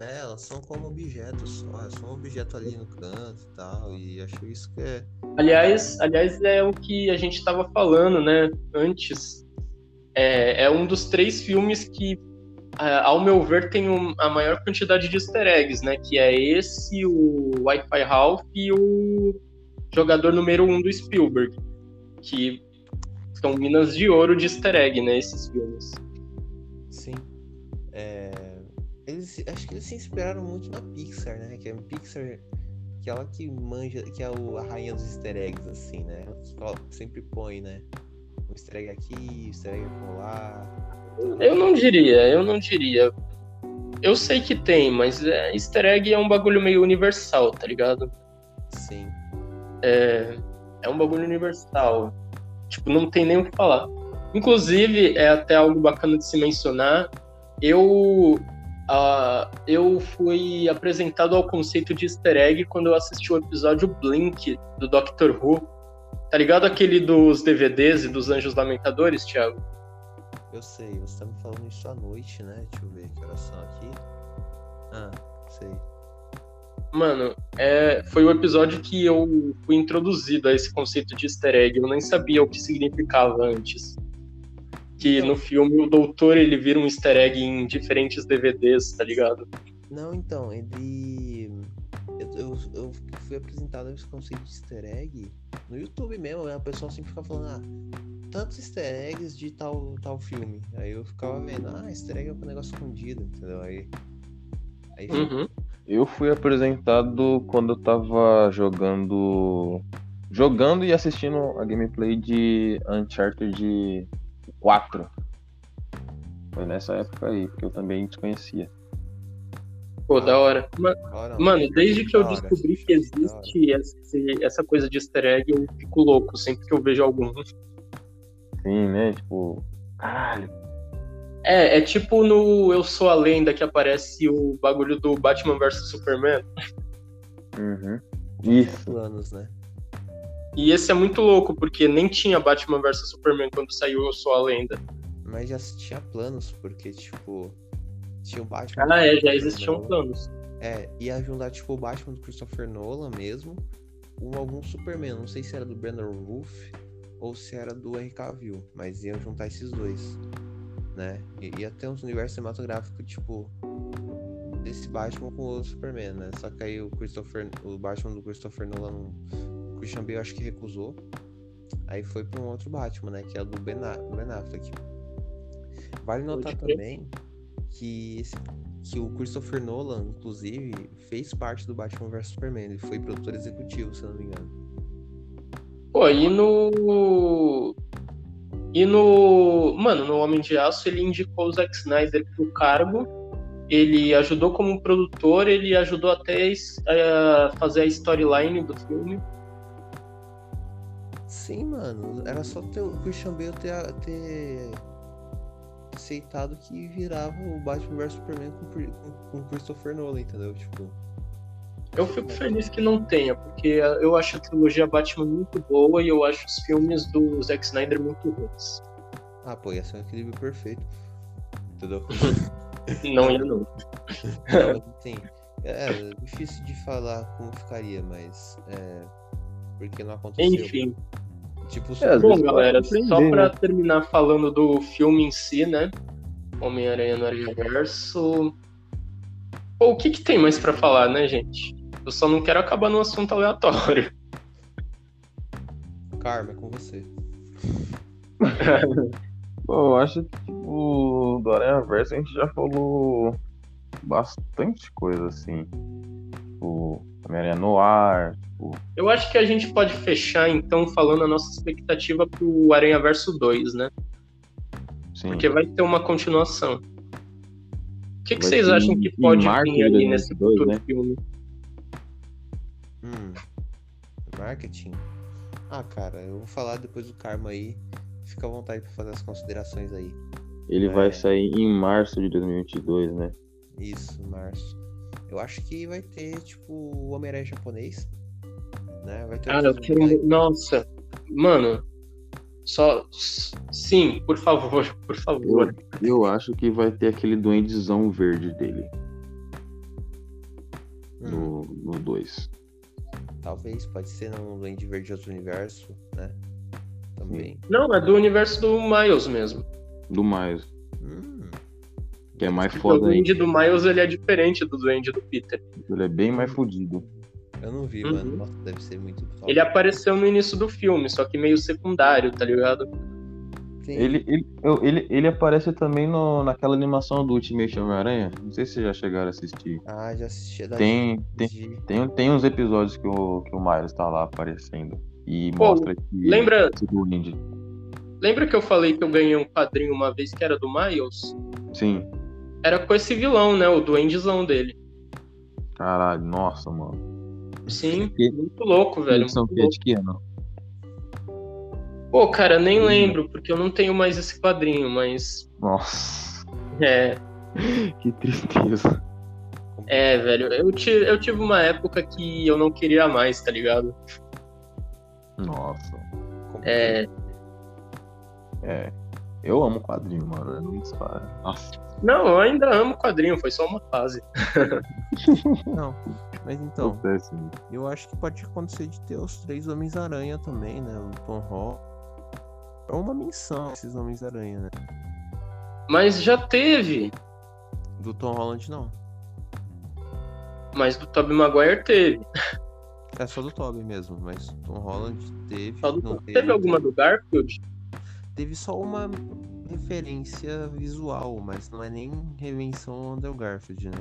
É, elas são como objetos só, é só um objeto ali no canto e tal. E acho isso que é. Aliás, aliás, é o que a gente tava falando, né, antes. É, é um dos três filmes que, a- ao meu ver, tem um- a maior quantidade de easter eggs, né? Que é esse, o Wi-Fi Ralph e o jogador número um do Spielberg. Que são minas de ouro de easter egg, né? Esses filmes. Sim. É, Eles, acho que eles se inspiraram muito na Pixar, né? Que a Pixar, que ela que manja, que é a rainha dos easter eggs, assim, né? Ela sempre põe, né? Um easter egg aqui, um easter egg lá. Eu não diria, eu não diria. Eu sei que tem, mas é, easter egg é um bagulho meio universal, tá ligado? Sim. é, é um bagulho universal. Tipo, não tem nem o que falar. Inclusive, é até algo bacana de se mencionar. Eu, ah, eu fui apresentado ao conceito de easter egg quando eu assisti o episódio Blink do Doctor Who. Tá ligado aquele dos DVDs e dos Anjos Lamentadores, Thiago? Eu sei, você tá me falando isso à noite, né? Deixa eu ver que horas são aqui. Ah, sei. Mano, é, foi o episódio que eu fui introduzido a esse conceito de easter egg. Eu nem sabia o que significava antes. Que no filme o doutor ele vira um easter egg em diferentes DVDs, tá ligado? Não, então, ele. Eu, eu, eu fui apresentado esse conceito de easter egg no YouTube mesmo, né? O pessoal sempre fica falando, ah, tantos easter eggs de tal, tal filme. Aí eu ficava vendo, ah, easter egg é um negócio escondido, entendeu? Aí. Aí Uhum. Eu fui apresentado quando eu tava jogando. Jogando e assistindo a gameplay de Uncharted 4. Foi nessa época aí, porque eu também desconhecia. Pô, da hora. Mano, desde que eu hora, descobri que existe esse- essa coisa de easter egg, eu fico louco sempre que eu vejo algum. Sim, né? Tipo, caralho. É, é tipo no Eu Sou a Lenda que aparece o bagulho do Batman vs Superman. Uhum. Isso. planos, né? E esse é muito louco, porque nem tinha Batman vs Superman quando saiu Eu Sou a Lenda. Mas já tinha planos, porque, tipo, tinha o Batman. Ah, é, já existiam Nolan. planos. É, ia juntar, tipo, o Batman do Christopher Nolan mesmo, com algum Superman. Não sei se era do Brandon Roof ou se era do Henry Cavill, mas iam juntar esses dois, né? E ia ter um universo cinematográfico, tipo, desse Batman com o Superman, né? Só que aí o Christopher, o Batman do Christopher Nolan, o Christian Bale acho que recusou. Aí foi pra um outro Batman, né? Que é o do Ben, Ben Affleck. Vale notar também que, esse- que o Christopher Nolan, inclusive, fez parte do Batman vs Superman. Ele foi produtor executivo, se não me engano. Pô, e no. E no. Mano, no Homem de Aço ele indicou o Zack Snyder pro cargo. Ele ajudou como produtor, ele ajudou até a fazer a storyline do filme. Sim, mano. Era só ter, o Christian Bale ter, ter aceitado que virava o Batman vs Superman com, com, com Christopher Nolan, entendeu? Tipo, Eu fico feliz que não tenha, porque eu acho a trilogia Batman muito boa e eu acho os filmes do Zack Snyder muito ruins. ah, pô, ia ser um equilíbrio perfeito. Entendeu? Não ia não. Não, assim, É, difícil de falar como ficaria, mas. É, porque não aconteceu. Enfim. Tipo, É, Bom, galera, só pra né? terminar falando do filme em si, né? Homem-Aranha no Universo. Pô, o que, que tem mais pra falar, né, gente? Eu só não quero acabar num assunto aleatório. Karma, é com você. Pô, eu acho que tipo, do Aranha Verso a gente já falou bastante coisa assim. Tipo, Homem-Aranha no ar, tipo, Eu acho que a gente pode fechar, então, falando a nossa expectativa pro Aranha Verso 2, né? sim. Porque vai ter uma continuação. O que, que vocês acham que pode vir ali nesse 2022, futuro né? filme? Hum. Marketing? Ah, cara, eu vou falar depois do Karma aí. Fica à vontade pra fazer as considerações aí. Ele É. vai sair em março de 2022, né? Isso, março. Eu acho que vai ter, tipo, o Homem-Aranha japonês. Né? Vai ter Cara, eu quero... Nossa, mano. Só. Sim, por favor, por favor. Eu acho que vai ter aquele duendezão verde dele Hum, no 2. Talvez, pode ser no Duende Verde de outro universo, né? Também. Não, é do universo do Miles mesmo. Do Miles. Hum, Que é mais Porque o foda ainda. duende do Miles ele é diferente do duende do Peter. Ele é bem mais fodido. eu não vi, Uhum. mano. Nossa, deve ser muito top. Ele apareceu no início do filme, só que meio secundário, tá ligado? Sim. Ele, ele, ele, ele aparece também no, naquela animação do Ultimate Homem-Aranha. Não sei se vocês já chegaram a assistir. Ah, já assisti. é da Tem, tem, de- tem, tem uns episódios que o, que o Miles tá lá aparecendo. E Pô, mostra que lembra- esse duende. Lembra que eu falei que eu ganhei um quadrinho uma vez que era do Miles? Sim. Era com esse vilão, né? O duendezão dele. Caralho, nossa, mano. Sim, Que- muito louco, velho. Muito que é de que ano? Pô, cara, nem lembro, porque eu não tenho mais esse quadrinho, mas. Nossa, É, que tristeza. é, velho. Eu, ti- eu tive uma época que eu não queria mais, tá ligado? Nossa. É. É. Eu amo quadrinho, mano. Eu não disparo. Nossa. Não, eu ainda amo quadrinho, foi só uma fase. Não, mas então, Acontece. eu acho que pode acontecer de ter os três Homens-Aranha também, né? O Tom Holland. É uma menção esses Homens-Aranha, né? Mas já teve. Do Tom Holland não. Mas do Tobey Maguire teve. É só do Toby mesmo, mas Tom Holland teve. Só do- não Teve alguma do Garfield? Teve só uma referência visual, mas não é nem revenção ao Andrew Garfield, né?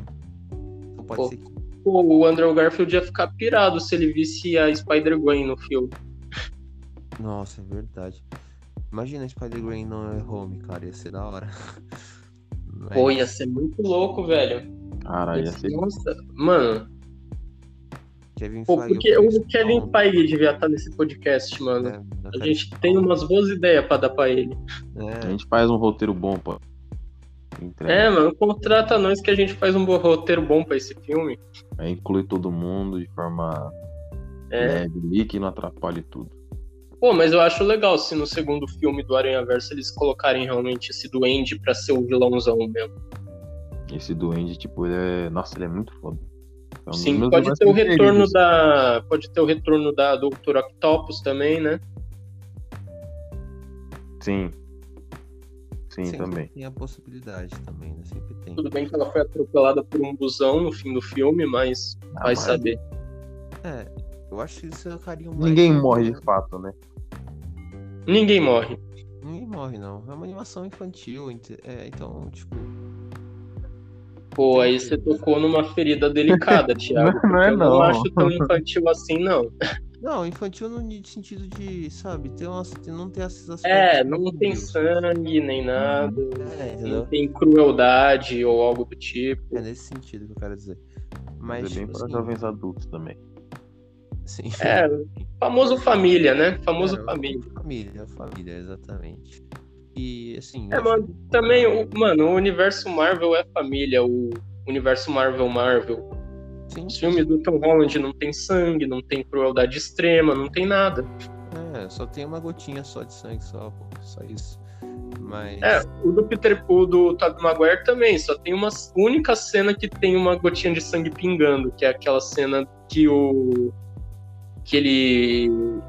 Então pode Pô. ser que. O Andrew Garfield ia ficar pirado se ele visse a Spider-Gwen no filme. Nossa, é verdade. Imagina Spider-Gwen no é Home, cara, ia ser da hora. Mas- Pô, ia ser muito louco, velho. Caralho, ia ser. Nossa, mano. Kevin Pô, Feige, porque eu o Kevin não, Feige devia estar nesse podcast, mano. né, na A cara gente de tem umas boas ideias pra dar pra ele. A É, gente faz um roteiro bom, pô. Entrega. É, mano, contrata nós que a gente faz um bom roteiro bom pra esse filme. Aí inclui todo mundo de forma É. leve que não atrapalhe tudo. Pô, mas eu acho legal se no segundo filme do Aranha Verso eles colocarem realmente esse duende pra ser o vilãozão mesmo. Esse duende, tipo, ele é. Nossa, ele é muito foda. É um Sim, pode ter o retorno da. Pode ter o retorno da Doutora Octopus também, né? Sim. Sim, sempre também. Tem a possibilidade também, né? Sempre tem. Tudo bem que ela foi atropelada por um busão no fim do filme, mas Ah, vai mas saber. É, eu acho que eles colocariam mais. Ninguém morre de fato, né? Ninguém morre. Ninguém morre, não. É uma animação infantil, é, então, tipo. Pô, aí você tocou numa ferida delicada, Thiago. Não, não é porque eu não não. acho tão infantil assim, não. Não, infantil no sentido de, sabe, ter umas, de não ter esses aspectos. É, não tem sangue nem nada. É, Não tem crueldade ou algo do tipo. É nesse sentido que eu quero dizer. Mas Mas, é bem tipo, para assim, jovens adultos também. Sim. É, famoso família, né? Famoso É, família. Família, família, exatamente. E assim. É, mano, acho- também, o, mano, o universo Marvel é família, o universo Marvel Marvel. Sim, Os filmes do Tom Holland não tem sangue, não tem crueldade extrema, não tem nada. É, só tem uma gotinha só de sangue, só. Só isso. Mas. É, o do Peter o do Tobey Maguire também, só tem uma única cena que tem uma gotinha de sangue pingando, que é aquela cena que o. que ele.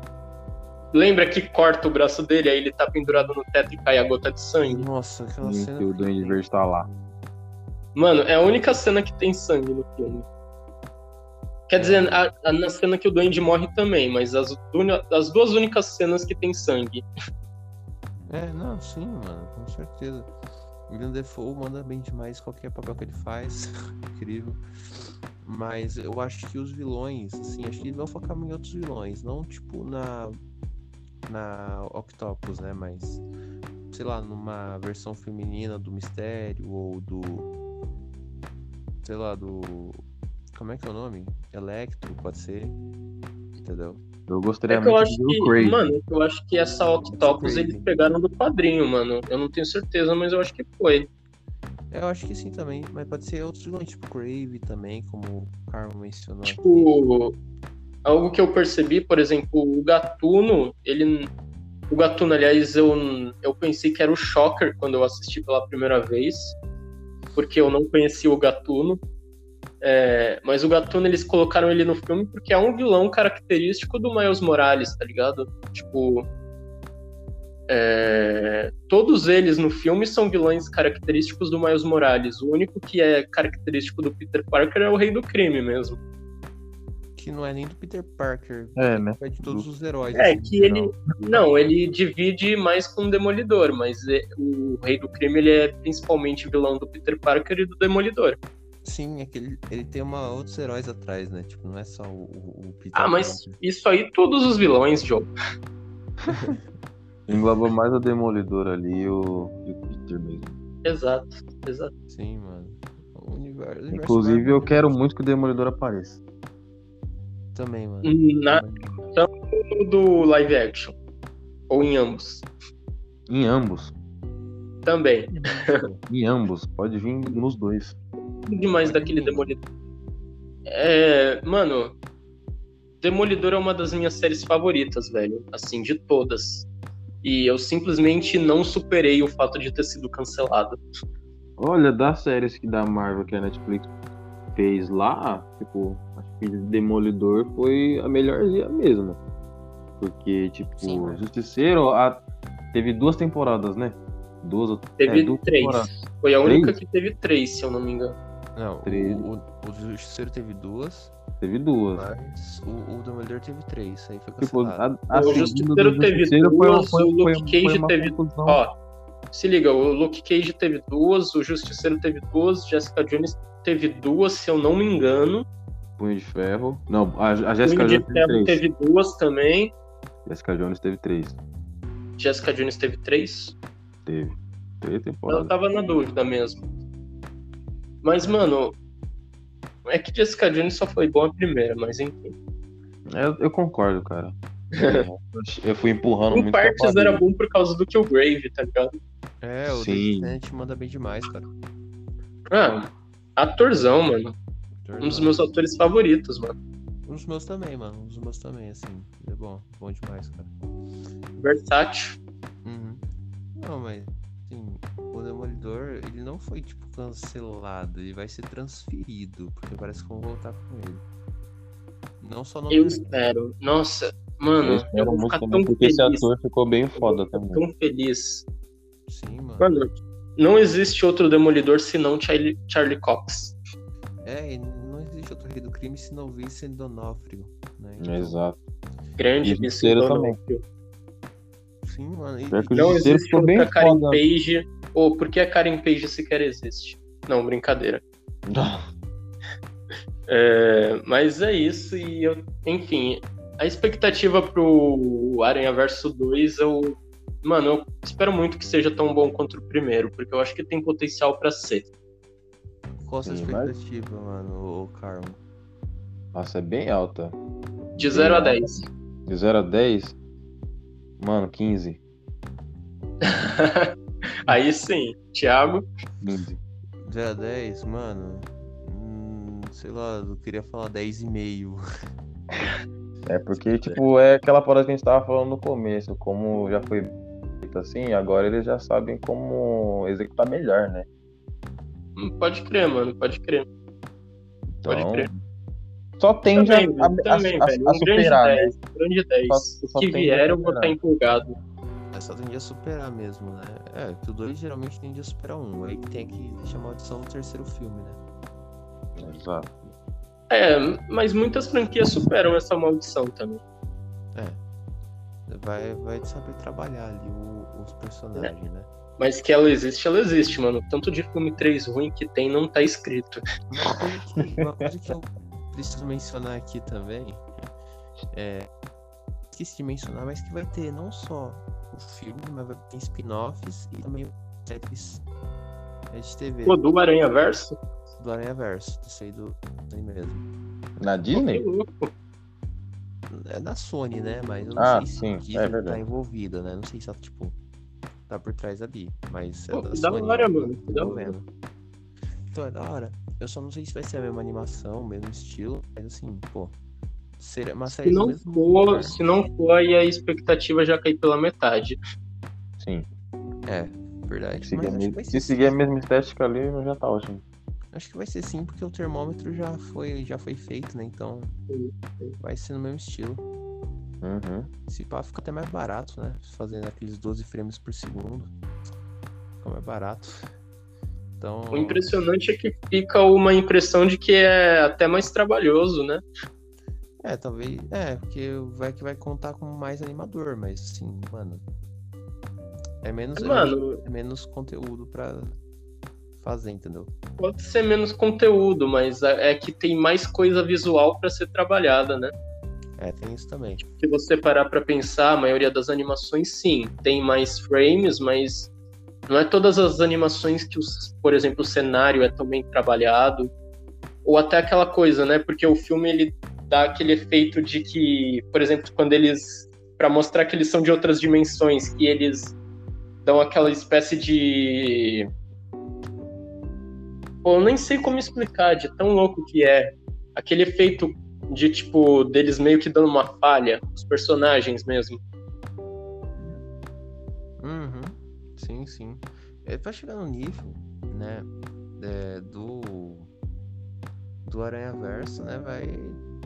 Lembra que corta o braço dele, aí ele tá pendurado no teto e cai a gota de sangue? Nossa, aquela Sim, cena. que o Duende Verde tá lá. Mano, é a única cena que tem sangue no filme. Quer dizer, a- a- na cena que o Duende morre também, mas as, as duas únicas cenas que tem sangue. É, não, sim, mano, com certeza. William Defoe manda bem demais qualquer papel que ele faz. Incrível. Mas eu acho que os vilões, assim, acho que eles vão focar em outros vilões, não tipo na. Na Octopus, né? Mas. Sei lá, numa versão feminina do mistério ou do. Sei lá, do. Como é que é o nome? Electro, pode ser. Entendeu? Eu gostaria É que eu muito acho de ver que, o Craven. mano, eu acho que essa Octopus eles pegaram do quadrinho, mano. Eu não tenho certeza, mas eu acho que foi. Eu acho que sim também, mas pode ser outros vilões, tipo Crave também, como o Carmo mencionou. Tipo, algo que eu percebi, por exemplo, o Gatuno, ele. O Gatuno, aliás, eu, eu pensei que era o Shocker quando eu assisti pela primeira vez, porque eu não conhecia o Gatuno. É, mas o Gatuno eles colocaram ele no filme porque é um vilão característico do Miles Morales, tá ligado? Tipo. é, todos eles no filme são vilões característicos do Miles Morales. O único que é característico do Peter Parker é o Rei do Crime mesmo. Que não é nem do Peter Parker, É, né? é de todos os heróis. É assim, que ele. Não, ele divide mais com o Demolidor, mas é- o Rei do Crime ele é principalmente vilão do Peter Parker e do Demolidor. Sim, é que ele, ele tem uma, outros heróis atrás, né? Tipo, não é só o, o- o Peter Ah, mas Parker. isso aí todos os vilões, Joe. Engloba mais o Demolidor ali e o, e o Peter mesmo. Exato, exato. Sim, mano. O universo, Inclusive, eu quero muito que o Demolidor apareça. Também, mano. Na, Também. do live action. Ou em ambos. Em ambos. Também. Em ambos. Pode vir nos dois. Demais daquele Demolidor. É. Mano. Demolidor é uma das minhas séries favoritas, velho. Assim, de todas. E eu simplesmente não superei o fato de ter sido cancelado. Olha, das séries que da Marvel que a Netflix fez lá, tipo, acho que Demolidor foi a melhorzinha mesmo. Porque, tipo, Sim? Justiceiro a- teve duas temporadas, né? Duas, ou- Teve é, duas três. temporadas. Foi a Três? única que teve três, se eu não me engano. Não, Três. o, o, o Justiceiro teve duas, Teve duas. mas o, o Demolidor teve três. Isso aí foi Tipo, a, a O segunda Justiceiro teve Justiceiro duas, foi, o foi, Luke foi, Cage uma teve- confusão. Ó, se liga, o Luke Cage teve duas, o Justiceiro teve duas, Jessica Jones teve duas, se eu não me engano. Punho de Ferro. Não, a, a O Jessica Punho Jones de teve teve duas também. Jessica Jones teve três. Jessica Jones teve três. Teve. Três Eu temporadas. tava na dúvida mesmo. Mas, mano, é que Jessica Jones só foi bom a primeira, mas enfim. É, Eu, eu concordo, cara. eu fui empurrando Em muito. pra partes era bom por causa do Killgrave, tá ligado? É, o Sim. Manda bem demais, cara. Ah, atorzão, mano. Um dos meus atores favoritos, mano. Um dos meus também, mano. Um dos meus também, assim. É bom, bom demais, cara. Versátil. Uhum. Não, mas, assim, o Demolidor, ele não foi, tipo, cancelado. Ele vai ser transferido, porque parece que vão voltar com ele. Não só no Eu espero. Nossa, mano, Eu eu, vou ficar também, tão porque esse feliz. ator ficou bem foda também. Tão feliz. Sim, mano. Mano, não existe outro Demolidor senão Charlie, Charlie Cox. É, e não existe outro rei do crime se não Vincent Donofrio, né? Então, Exato. Grande E Vincent D'Onofrio. Sim, mano. E, Não existe outra Karen foda. Page. Ou por que a Karen Page sequer existe? Não, brincadeira. É, mas é isso, e eu, enfim, a expectativa pro Aranha Verso 2, eu. Mano, eu espero muito que seja tão bom quanto o primeiro, porque eu acho que tem potencial pra ser. qual a sua Sim, mas- expectativa, mano, o Carmo? Nossa, é bem alta. De 0 a 10. De 0 a 10, mano, 15. Aí sim, Thiago. 15. 0 a 10, mano. Hum, sei lá, eu queria falar 10,5. É porque, tipo, é aquela parada que a gente tava falando no começo, como já foi feito assim, agora eles já sabem como executar melhor, né? Hum, Pode crer, mano, pode crer. Pode Então, crer. Só tende a, Também, a, velho, também, a- velho. a Um grande superar, né? 10, um grande 10. Só- só que tende a vier eu vou estar empolgado. É só tende a superar mesmo, né? É, que o 2 geralmente tende a superar um. Aí tem que deixar a maldição no terceiro filme, né? Exato. É, mas muitas franquias superam essa maldição também. Vai, vai saber trabalhar ali o- os personagens, né? Mas que ela existe, ela existe, mano. Tanto de filme 3 ruim que tem, não tá escrito. Uma coisa, que, uma coisa que eu preciso mencionar aqui também é. Esqueci de mencionar, mas que vai ter não só o filme, mas ter spin-offs e também séries é, de TV Pô, do Aranha Verso? do Aranha Verso, isso aí do aí mesmo. Na Disney? É da Sony, né? Mas eu não Ah, sei se sim, a Disney é tá envolvida, né? Não sei se ela, tipo, tá por trás ali. Mas é Pô, da da Sony. hora, mano, tô hora. vendo. Então é da hora. Eu só não sei se vai ser a mesma animação, o mesmo estilo, mas assim, pô. Seria uma Se série do não for, lugar. se não for, aí a expectativa já cai pela metade. Sim. É, verdade. Se seguir, se seguir a mesma estética ali, já tá ótimo. acho que vai ser sim, porque o termômetro já foi, já foi feito, né? Então vai ser no mesmo estilo. Uhum. Se pá, fica até mais barato, né? Fazendo aqueles 12 frames por segundo. Fica mais barato. Então. O impressionante é que fica uma impressão de que é até mais trabalhoso, né? É, talvez. É, porque vai que vai contar com mais animador, mas assim, mano. É menos, é Mano, é menos conteúdo pra fazer, entendeu? pode ser menos conteúdo, mas é é que tem mais coisa visual pra ser trabalhada, né? É, tem isso também. Se você parar pra pensar, a maioria das animações, sim, tem mais frames, mas não é todas as animações que, os, por exemplo, o cenário é tão bem trabalhado. Ou até aquela coisa, né? Porque o filme ele dá aquele efeito de que, por exemplo, quando eles. Pra mostrar que eles são de outras dimensões, que eles dão aquela espécie de. Pô, eu nem sei como explicar, de tão louco que é. Aquele efeito de tipo deles meio que dando uma falha, os personagens mesmo. Uhum. Sim, sim. É, vai chegar no nível, né? é, do. Do Aranha Verso, né? Vai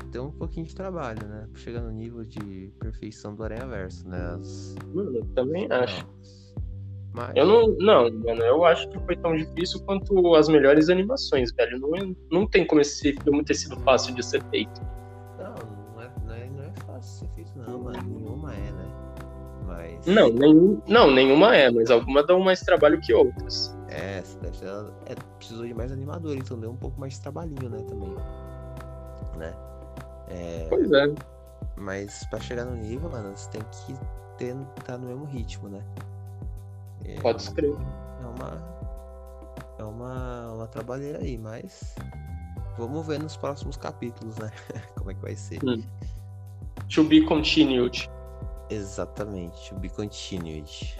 ter um pouquinho de trabalho, né? Pra chegar no nível de perfeição do Aranha Verso, né? As... Mano, eu também acho. Mas... Eu não, não, mano, eu acho que foi tão difícil quanto as melhores animações, velho. Não, não tem como esse filme ter sido fácil de ser feito. Não, não é, não é, não é fácil ser feito, não, mano. Nenhuma é, né? Mas. Não, nenhum, não, nenhuma é, mas algumas dão mais trabalho que outras. É, deve ser, é, precisou de mais animador, então deu um pouco mais de trabalhinho, né, também. Né? É, Pois é. mas pra chegar no nível, mano, você tem que ter, tá no mesmo ritmo, né? É, Pode escrever. É uma. É uma, uma trabalheira aí, mas. Vamos ver nos próximos capítulos, né? Como é que vai ser. Hum. To be continued. Exatamente, to be continued.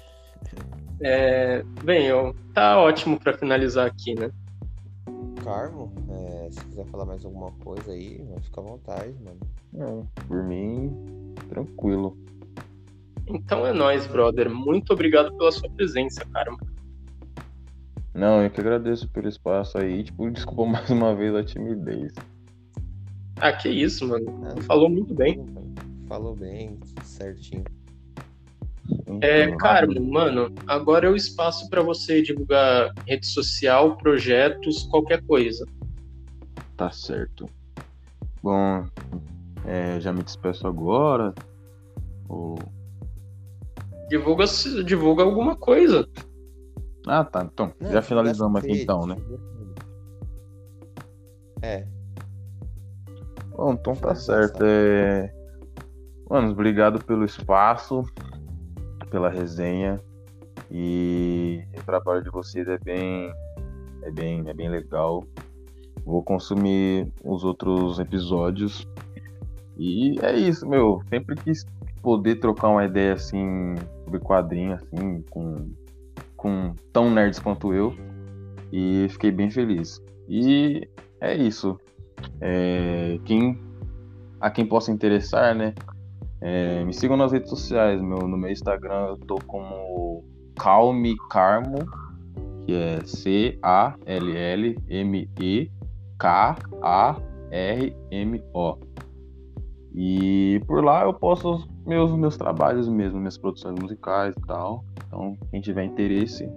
É, bem, eu, tá ótimo pra finalizar aqui, né? Carmo, é, se quiser falar mais alguma coisa aí, fica à vontade, mano. Não, por mim, tranquilo. Então é nóis, brother. Muito obrigado pela sua presença, cara. Não, eu que agradeço pelo espaço aí. Tipo, desculpa mais uma vez a timidez. Ah, que isso, mano. Ah, Falou muito bem. Falou bem, tudo certinho. É, Então, Carmo, mano, agora é o espaço pra você divulgar rede social, projetos, qualquer coisa. Tá certo. Bom, é, já me despeço agora. Ou... Divulga, divulga alguma coisa. Ah, tá. Então, Não, já finalizamos aqui então, né? É, Bom, então tá certo. É... Mano, obrigado pelo espaço, pela resenha. E o trabalho de vocês é bem. É bem, é bem legal. Vou consumir os outros episódios. E é isso, meu. Sempre quis poder trocar uma ideia assim sobre quadrinho, assim, com, com tão nerds quanto eu. E fiquei bem feliz. E é isso. É, quem, a quem possa interessar, né? É, me sigam nas redes sociais, meu, no meu Instagram eu tô como Calme Carmo, que é C-A-L-L-M-E-K-A-R-M-O. E por lá eu posto os meus, meus trabalhos mesmo, minhas produções musicais e tal. Então, quem tiver interesse,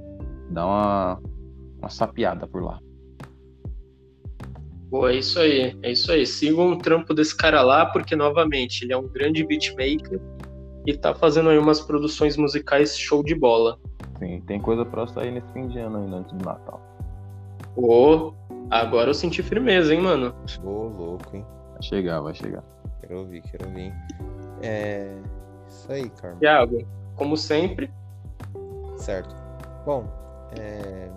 dá uma, uma sapiada por lá. Pô, é isso aí, é isso aí. Sigam o trampo desse cara lá, porque, novamente, ele é um grande beatmaker e tá fazendo aí umas produções musicais show de bola. Sim, tem coisa pra sair nesse fim de ano ainda, antes do Natal. Ô, agora eu senti firmeza, hein, mano? Ô, louco, hein? Vai chegar, vai chegar. Quero ouvir, quero ouvir. É. Isso aí, Carmo. Thiago, como sempre, Certo. Bom, é...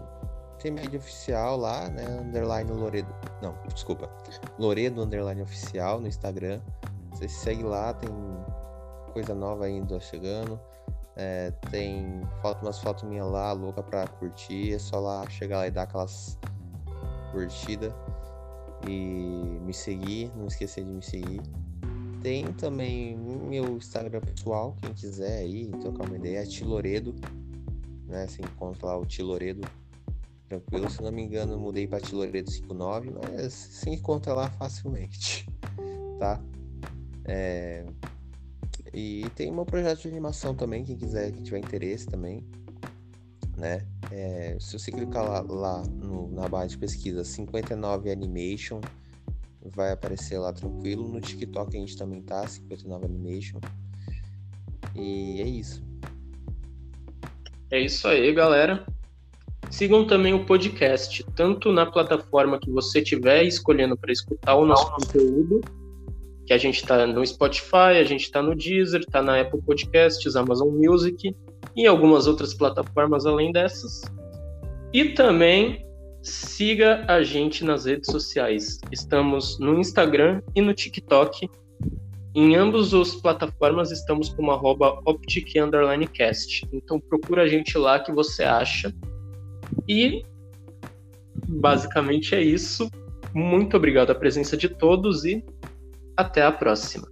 tem mídia oficial lá, né? Underline Loredo. Não, desculpa. Loredo Underline Oficial no Instagram. Você segue lá, tem coisa nova ainda chegando. É, tem foto, umas fotos minhas lá, louca pra curtir. É só lá chegar lá e dar aquelas curtidas. E me seguir, não esquecer de me seguir. Tem também meu Instagram pessoal, quem quiser aí trocar uma ideia, é Tiloredo né? Você encontra lá o Tiloredo tranquilo. Se não me engano, mudei para Tiloredo 59, mas se encontra lá facilmente, tá? É... E tem meu projeto de animação também, quem quiser, quem tiver interesse também, né? É... Se você clicar lá, lá no, na barra de pesquisa 59 Animation, vai aparecer lá tranquilo. No TikTok a gente também tá, 59 Animation. E é isso. É isso aí, galera. Sigam também o podcast, tanto na plataforma que você estiver escolhendo para escutar o nosso conteúdo, que a gente está no Spotify, a gente está no Deezer, está na Apple Podcasts, Amazon Music e algumas outras plataformas além dessas. E também siga a gente nas redes sociais. Estamos no Instagram e no TikTok em ambos os plataformas estamos com uma arroba optic_cast. Então procura a gente lá que você acha. E basicamente é isso. Muito obrigado a presença de todos e até a próxima.